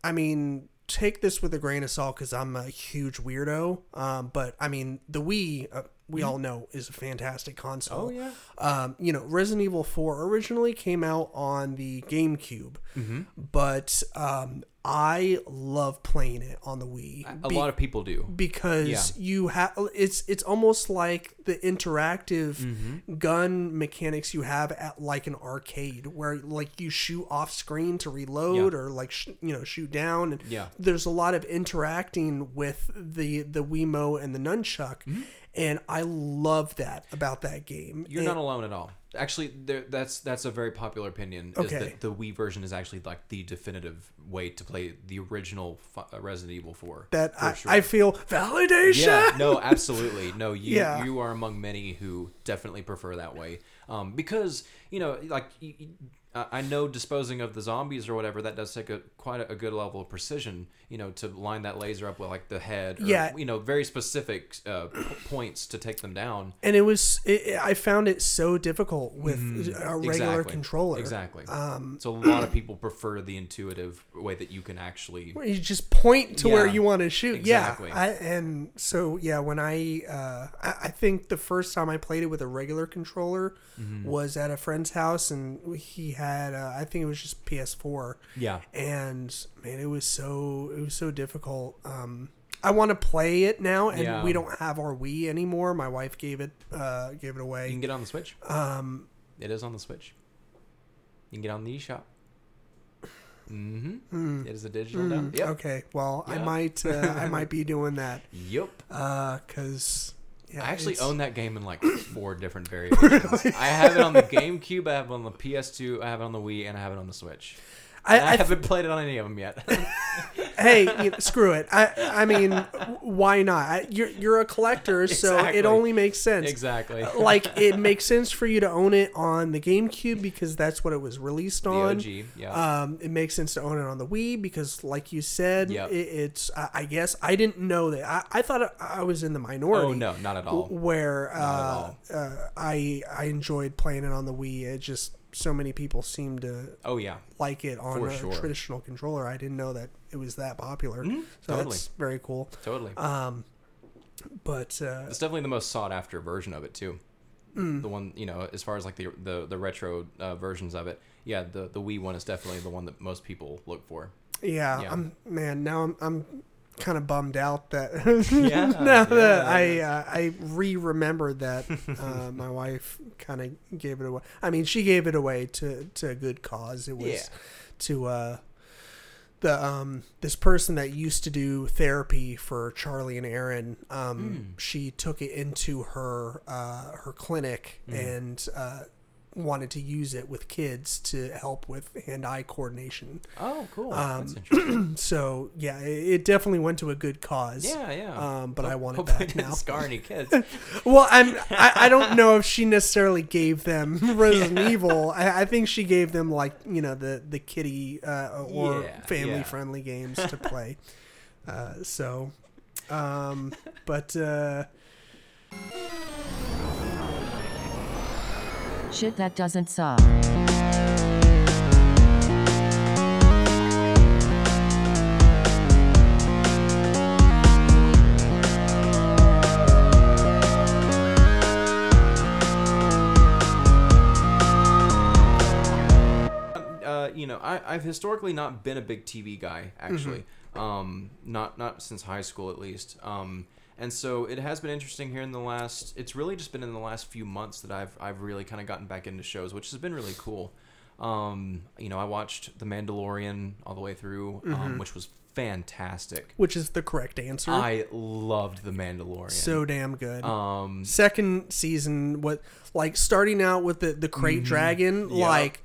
I mean, take this with a grain of salt because I'm a huge weirdo. Um, but I mean, the Wii, uh, we all know, is a fantastic console. oh yeah. Um, you know, Resident Evil 4 originally came out on the GameCube, Mm-hmm. but um, I love playing it on the Wii. A be- lot of people do. because Yeah. you have it's it's almost like the interactive Mm-hmm. gun mechanics you have at like an arcade where like you shoot off screen to reload Yeah. or like sh- you know shoot down and Yeah. there's a lot of interacting with the the Wiimote and the nunchuck Mm-hmm. And I love that about that game. You're And- not alone at all. Actually, there, that's that's a very popular opinion. Is Okay. that the Wii version is actually like the definitive way to play the original uh, Resident Evil 4. that I, sure. I feel validation. Yeah, no, absolutely. No, you Yeah. you are among many who definitely prefer that way. Um, because you know, like I know disposing of the zombies or whatever that does take a quite a, a good level of precision. You know, to line that laser up with like the head. Or, Yeah. You know, very specific uh, points to take them down. and it was it, I found it so difficult with a regular. Exactly. controller. Exactly. Um, so a lot of people prefer the intuitive way that you can actually. where you just point to where you want to shoot. exactly. Yeah, I, and so yeah, when I, uh, I I think the first time I played it with a regular controller Mm-hmm. was at a friend's house, and he had uh, I think it was just PS4, Yeah. and man, it was so it was so difficult. Um, I want to play it now, and Yeah. we don't have our Wii anymore. My wife gave it uh, gave it away. You can get it on the Switch. Um, It is on the Switch. You can get it on the eShop. Mm-hmm. It is a digital mm, down. Yep. Okay, well, I might uh, I might be doing that Yep. because yeah, I actually it's- own that game in like four different variations. I have it on the GameCube, I have it on the PS2, I have it on the Wii, and I have it on the Switch. I, I, I haven't played it on any of them yet. hey, you know, screw it. I I mean, why not? You're you're a collector, so it only makes sense. exactly. Like it makes sense for you to own it on the GameCube because that's what it was released The on. OG, yeah. Um, it makes sense to own it on the Wii because, like you said, Yep. it, it's. I, I guess I didn't know that. I, I thought I was in the minority. oh no, not at all. Where uh, all. uh, I I enjoyed playing it on the Wii. It just so many people seem to Oh yeah. like it on For a sure. traditional controller. I didn't know that it was that popular. So Mm-hmm. totally. that's very cool. Totally. Um, but uh, It's definitely the most sought after version of it too. Mm. The one you know, as far as like the the, the retro uh, versions of it, yeah, the the Wii one is definitely the one that most people look for. yeah, Yeah. I'm man. Now I'm I'm kind of bummed out that Yeah, now that yeah. I uh, I re remembered that uh, my wife kind of gave it away. I mean, she gave it away to to a good cause. It was Yeah. to uh the um this person that used to do therapy for Charlie and Aaron um Hmm. she took it into her uh her clinic Hmm. and uh wanted to use it with kids to help with hand-eye coordination. Oh, cool. Um. So yeah, it, it definitely went to a good cause. Yeah, yeah. Um, but I want it back now. Scar any kids. Well, I'm I, I don't know if she necessarily gave them Resident Evil. I, I think she gave them like you know the the kitty uh, or Yeah, family yeah. friendly games to play. uh, so, um, but uh, Shit that doesn't suck. uh, you know, I, I've historically not been a big TV guy, actually. Um, not not since high school, at least. Um, and so it has been interesting here in the last. It's really just been in the last few months that I've I've really kind of gotten back into shows, which has been really cool. Um, you know, I watched The Mandalorian all the way through, um, which was fantastic. which is the correct answer. I loved The Mandalorian. so damn good. um, Second season, what like starting out with the the krayt dragon, Mm-hmm. Yep. like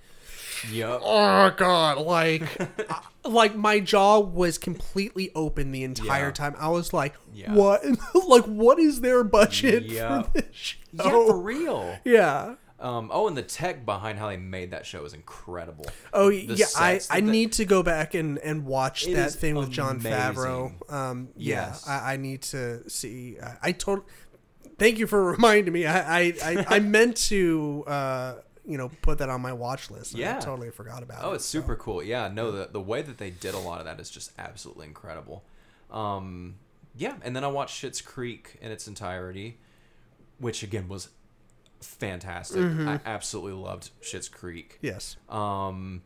yep. oh god, like like my jaw was completely open the entire Yeah. time. I was like, Yeah. what? like what is their budget Yeah. for this show? Yeah, for real. Yeah. Um, oh, and the tech behind how they made that show is incredible. Oh The yeah, I, I the- need to go back and, and watch that thing with John amazing. Favreau. Um, yeah, Yes. I, I need to see. I, I told. Thank you for reminding me. I I, I, I meant to uh, you know put that on my watch list. and I Yeah. totally forgot about it. Oh, it's super cool. Yeah, no, the the way that they did a lot of that is just absolutely incredible. Um, yeah, and then I watched Schitt's Creek in its entirety, which again was fantastic. Mm-hmm. I absolutely loved Schitt's Creek. Yes. Um,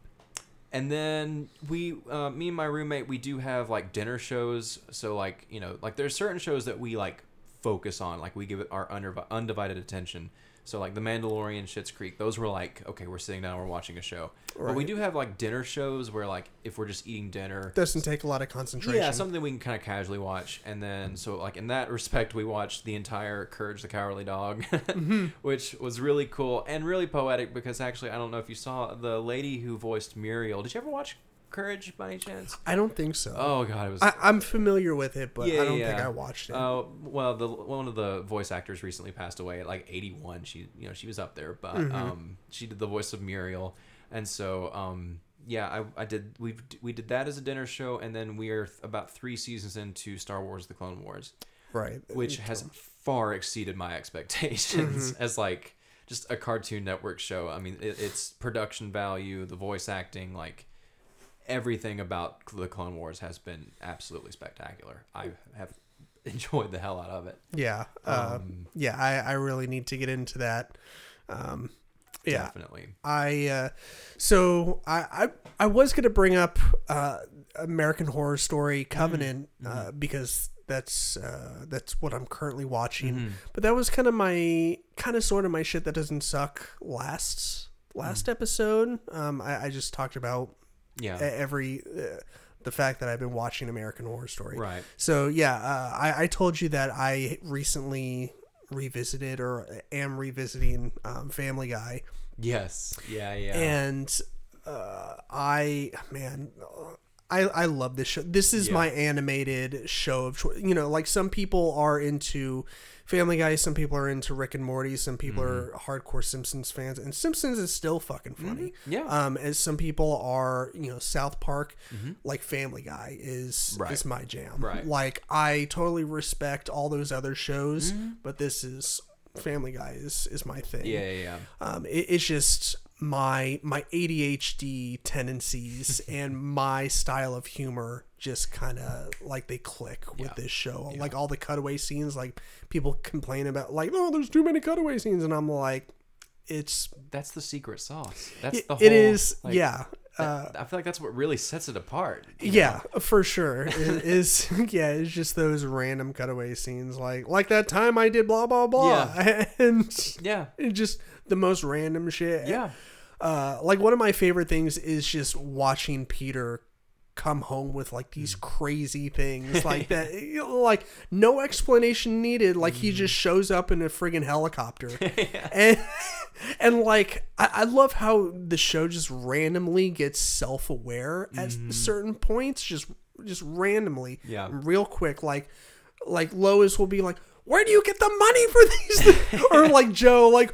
and then we, uh, me and my roommate, we do have like dinner shows. So like you know, like there's certain shows that we like focus on. Like we give it our undiv- undivided attention. So like the Mandalorian, Schitt's Creek, those were like okay, we're sitting down, we're watching a show. But we do have like dinner shows where like if we're just eating dinner, Doesn't take a lot of concentration. yeah, something we can kind of casually watch. And then, so like in that respect, we watched the entire Courage the Cowardly Dog, Mm-hmm. which was really cool and really poetic because actually, I don't know if you saw the lady who voiced Muriel. Did you ever watch Courage by any chance? I don't think so. Oh god, it was. I, I'm familiar with it, but Yeah, I don't yeah. think I watched it. Oh well, the one of the voice actors recently passed away at like 81. She, you know, she was up there, but Mm-hmm. um, she did the voice of Muriel, and so um, yeah, I, I did. We we did that as a dinner show, and then we are th- about three seasons into Star Wars: The Clone Wars. right. which has far exceeded my expectations Mm-hmm. as like just a cartoon network show i mean it, its production value the voice acting like everything about the clone wars has been absolutely spectacular i have enjoyed the hell out of it Yeah. Uh, Um, yeah, I, I really need to get into that. Um, yeah. definitely I uh, so I, I I was gonna bring up uh, American Horror Story Covenant uh, because that's uh, that's what I'm currently watching. But that was kind of my kind of sort of my shit that doesn't suck last last episode. Um, I, I just talked about yeah every uh, the fact that I've been watching American Horror Story. right So yeah, uh, I, I told you that I recently revisited or am revisiting um, Family Guy, yes yeah yeah and uh, I man. I, I love this show. This is Yeah. my animated show of choice. You know, like some people are into Family Guy, some people are into Rick and Morty, some people Mm-hmm. are hardcore Simpsons fans, and Simpsons is still fucking funny. yeah Um, as some people are, you know, South Park, like Family Guy is Mm-hmm. Right. is my jam. Right. Like I totally respect all those other shows, Mm-hmm. but this is Family Guy is is my thing. yeah yeah, yeah. Um, it, it's just my my ADHD tendencies and my style of humor just kind of like they click with Yeah. this show. Like all the cutaway scenes, like people complain about, like oh, there's too many cutaway scenes, and I'm like, it's that's the secret sauce that's it, the whole it is like, yeah. That- i feel like that's what really sets it apart you know? Yeah, for sure. It is yeah, it's just those random cutaway scenes like like that time I did blah blah blah. yeah. And yeah just the most random shit. yeah Uh like one of my favorite things is just watching Peter come home with like these mm. crazy things like that you know, like no explanation needed. Like he mm-hmm. just shows up in a friggin' helicopter. And and like I, I love how the show just randomly gets self-aware at mm-hmm. certain points just just randomly. Yeah. real quick like like lois will be like where do you get the money for these things? or like joe like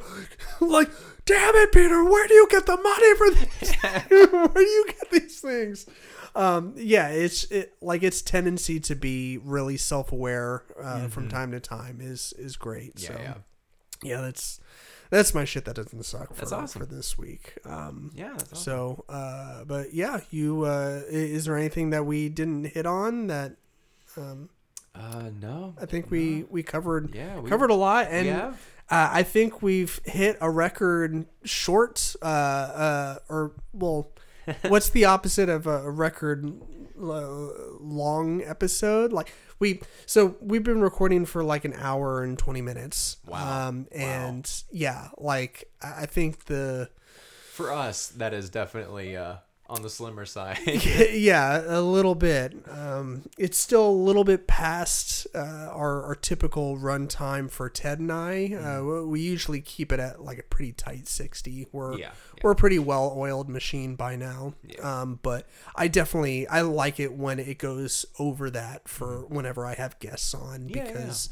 like damn it peter where do you get the money for these? Where do you get these things um yeah it's it like its tendency to be really self-aware uh, from time to time is is great yeah so yeah yeah, that's that's my shit that doesn't suck for, awesome. for this week. Um, yeah that's awesome. so, uh, but yeah, you uh, is there anything that we didn't hit on that um, uh no I think we we covered yeah we covered a lot and uh, I think we've hit a record short uh, uh, or well, what's the opposite of a record long episode? Like we so we've been recording for like an hour and 20 minutes. Wow. Um and yeah, like I I think the for us that is definitely uh on the slimmer side yeah, a little bit. Um, it's still a little bit past uh, our, our typical runtime for Ted and I. Mm-hmm. Uh, we usually keep it at like a pretty tight 60. We're, Yeah, yeah. we're a pretty well oiled machine by now. Yeah. Um, but I definitely, I like it when it goes over that for whenever I have guests on Mm-hmm. Because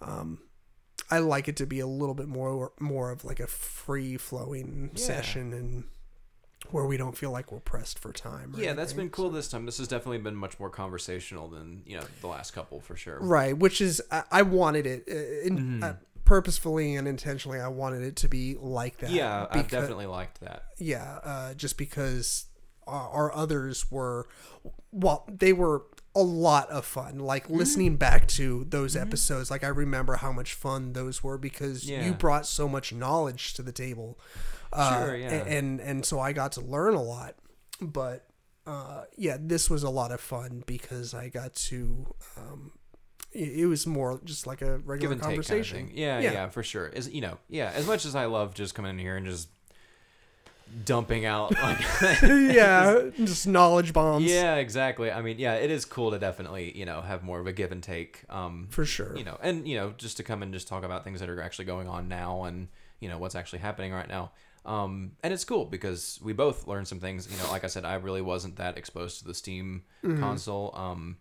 um, I like it to be a little bit more, more of like a free flowing session and where we don't feel like we're pressed for time. yeah that's been cool this time this has definitely been much more conversational than you know the last couple for sure right which is i, I wanted it uh, in, Mm-hmm. uh, purposefully and intentionally i wanted it to be like that yeah i definitely liked that yeah uh, just because our, our others were well they were a lot of fun like Mm-hmm. listening back to those episodes like i remember how much fun those were because Yeah. you brought so much knowledge to the table uh, Sure, yeah. and and so i got to learn a lot but uh, yeah this was a lot of fun because i got to um, it it was more just like a regular take kind of conversation. Yeah, Yeah. yeah, for sure. As you know, yeah. As much as I love just coming in here and just dumping out like yeah, just knowledge bombs. yeah exactly i mean yeah it is cool to definitely you know have more of a give and take um for sure. you know and you know just to come and just talk about things that are actually going on now and you know what's actually happening right now um and it's cool because we both learned some things you know like i said i really wasn't that exposed to the steam Mm-hmm. console um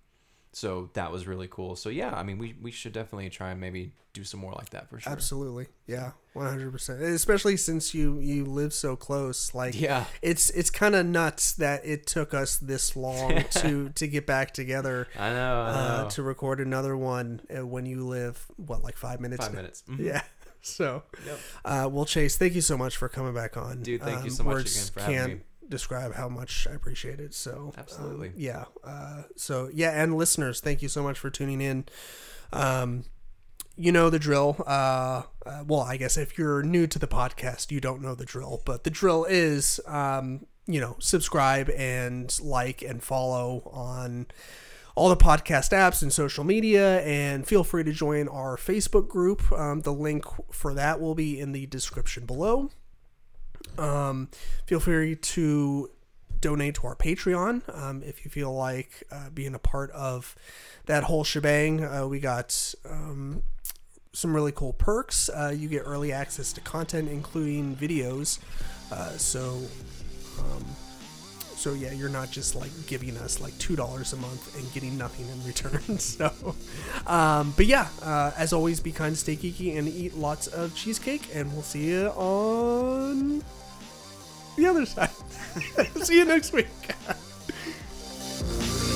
so that was really cool so yeah i mean we, we should definitely try and maybe do some more like that for sure Absolutely, yeah, one hundred percent. Especially since you you live so close, like yeah it's it's kind of nuts that it took us this long to to get back together i know, I know. uh, to record another one uh, when you live what like five minutes. five now? minutes Mhm. Yeah. So, Yep. uh, well, Chase, thank you so much for coming back on. Dude, thank you Um, so much words again for having can't me. describe how much I appreciate it. So, um, Absolutely. yeah. Uh, so, yeah, and listeners, thank you so much for tuning in. Um, you know the drill. Uh, uh, well, I guess if you're new to the podcast, you don't know the drill, but the drill is, um, you know, subscribe and like and follow on all the podcast apps and social media, and feel free to join our Facebook group. Um, the link for that will be in the description below. Um, feel free to donate to our Patreon um, if you feel like uh, being a part of that whole shebang. Uh, we got um, some really cool perks. Uh, you get early access to content, including videos. Uh, so, um, so yeah, you're not just like giving us like two dollars a month and getting nothing in return. so, um, but yeah, uh, as always, be kind, stay geeky, and eat lots of cheesecake. And we'll see you on the other side. see you next week.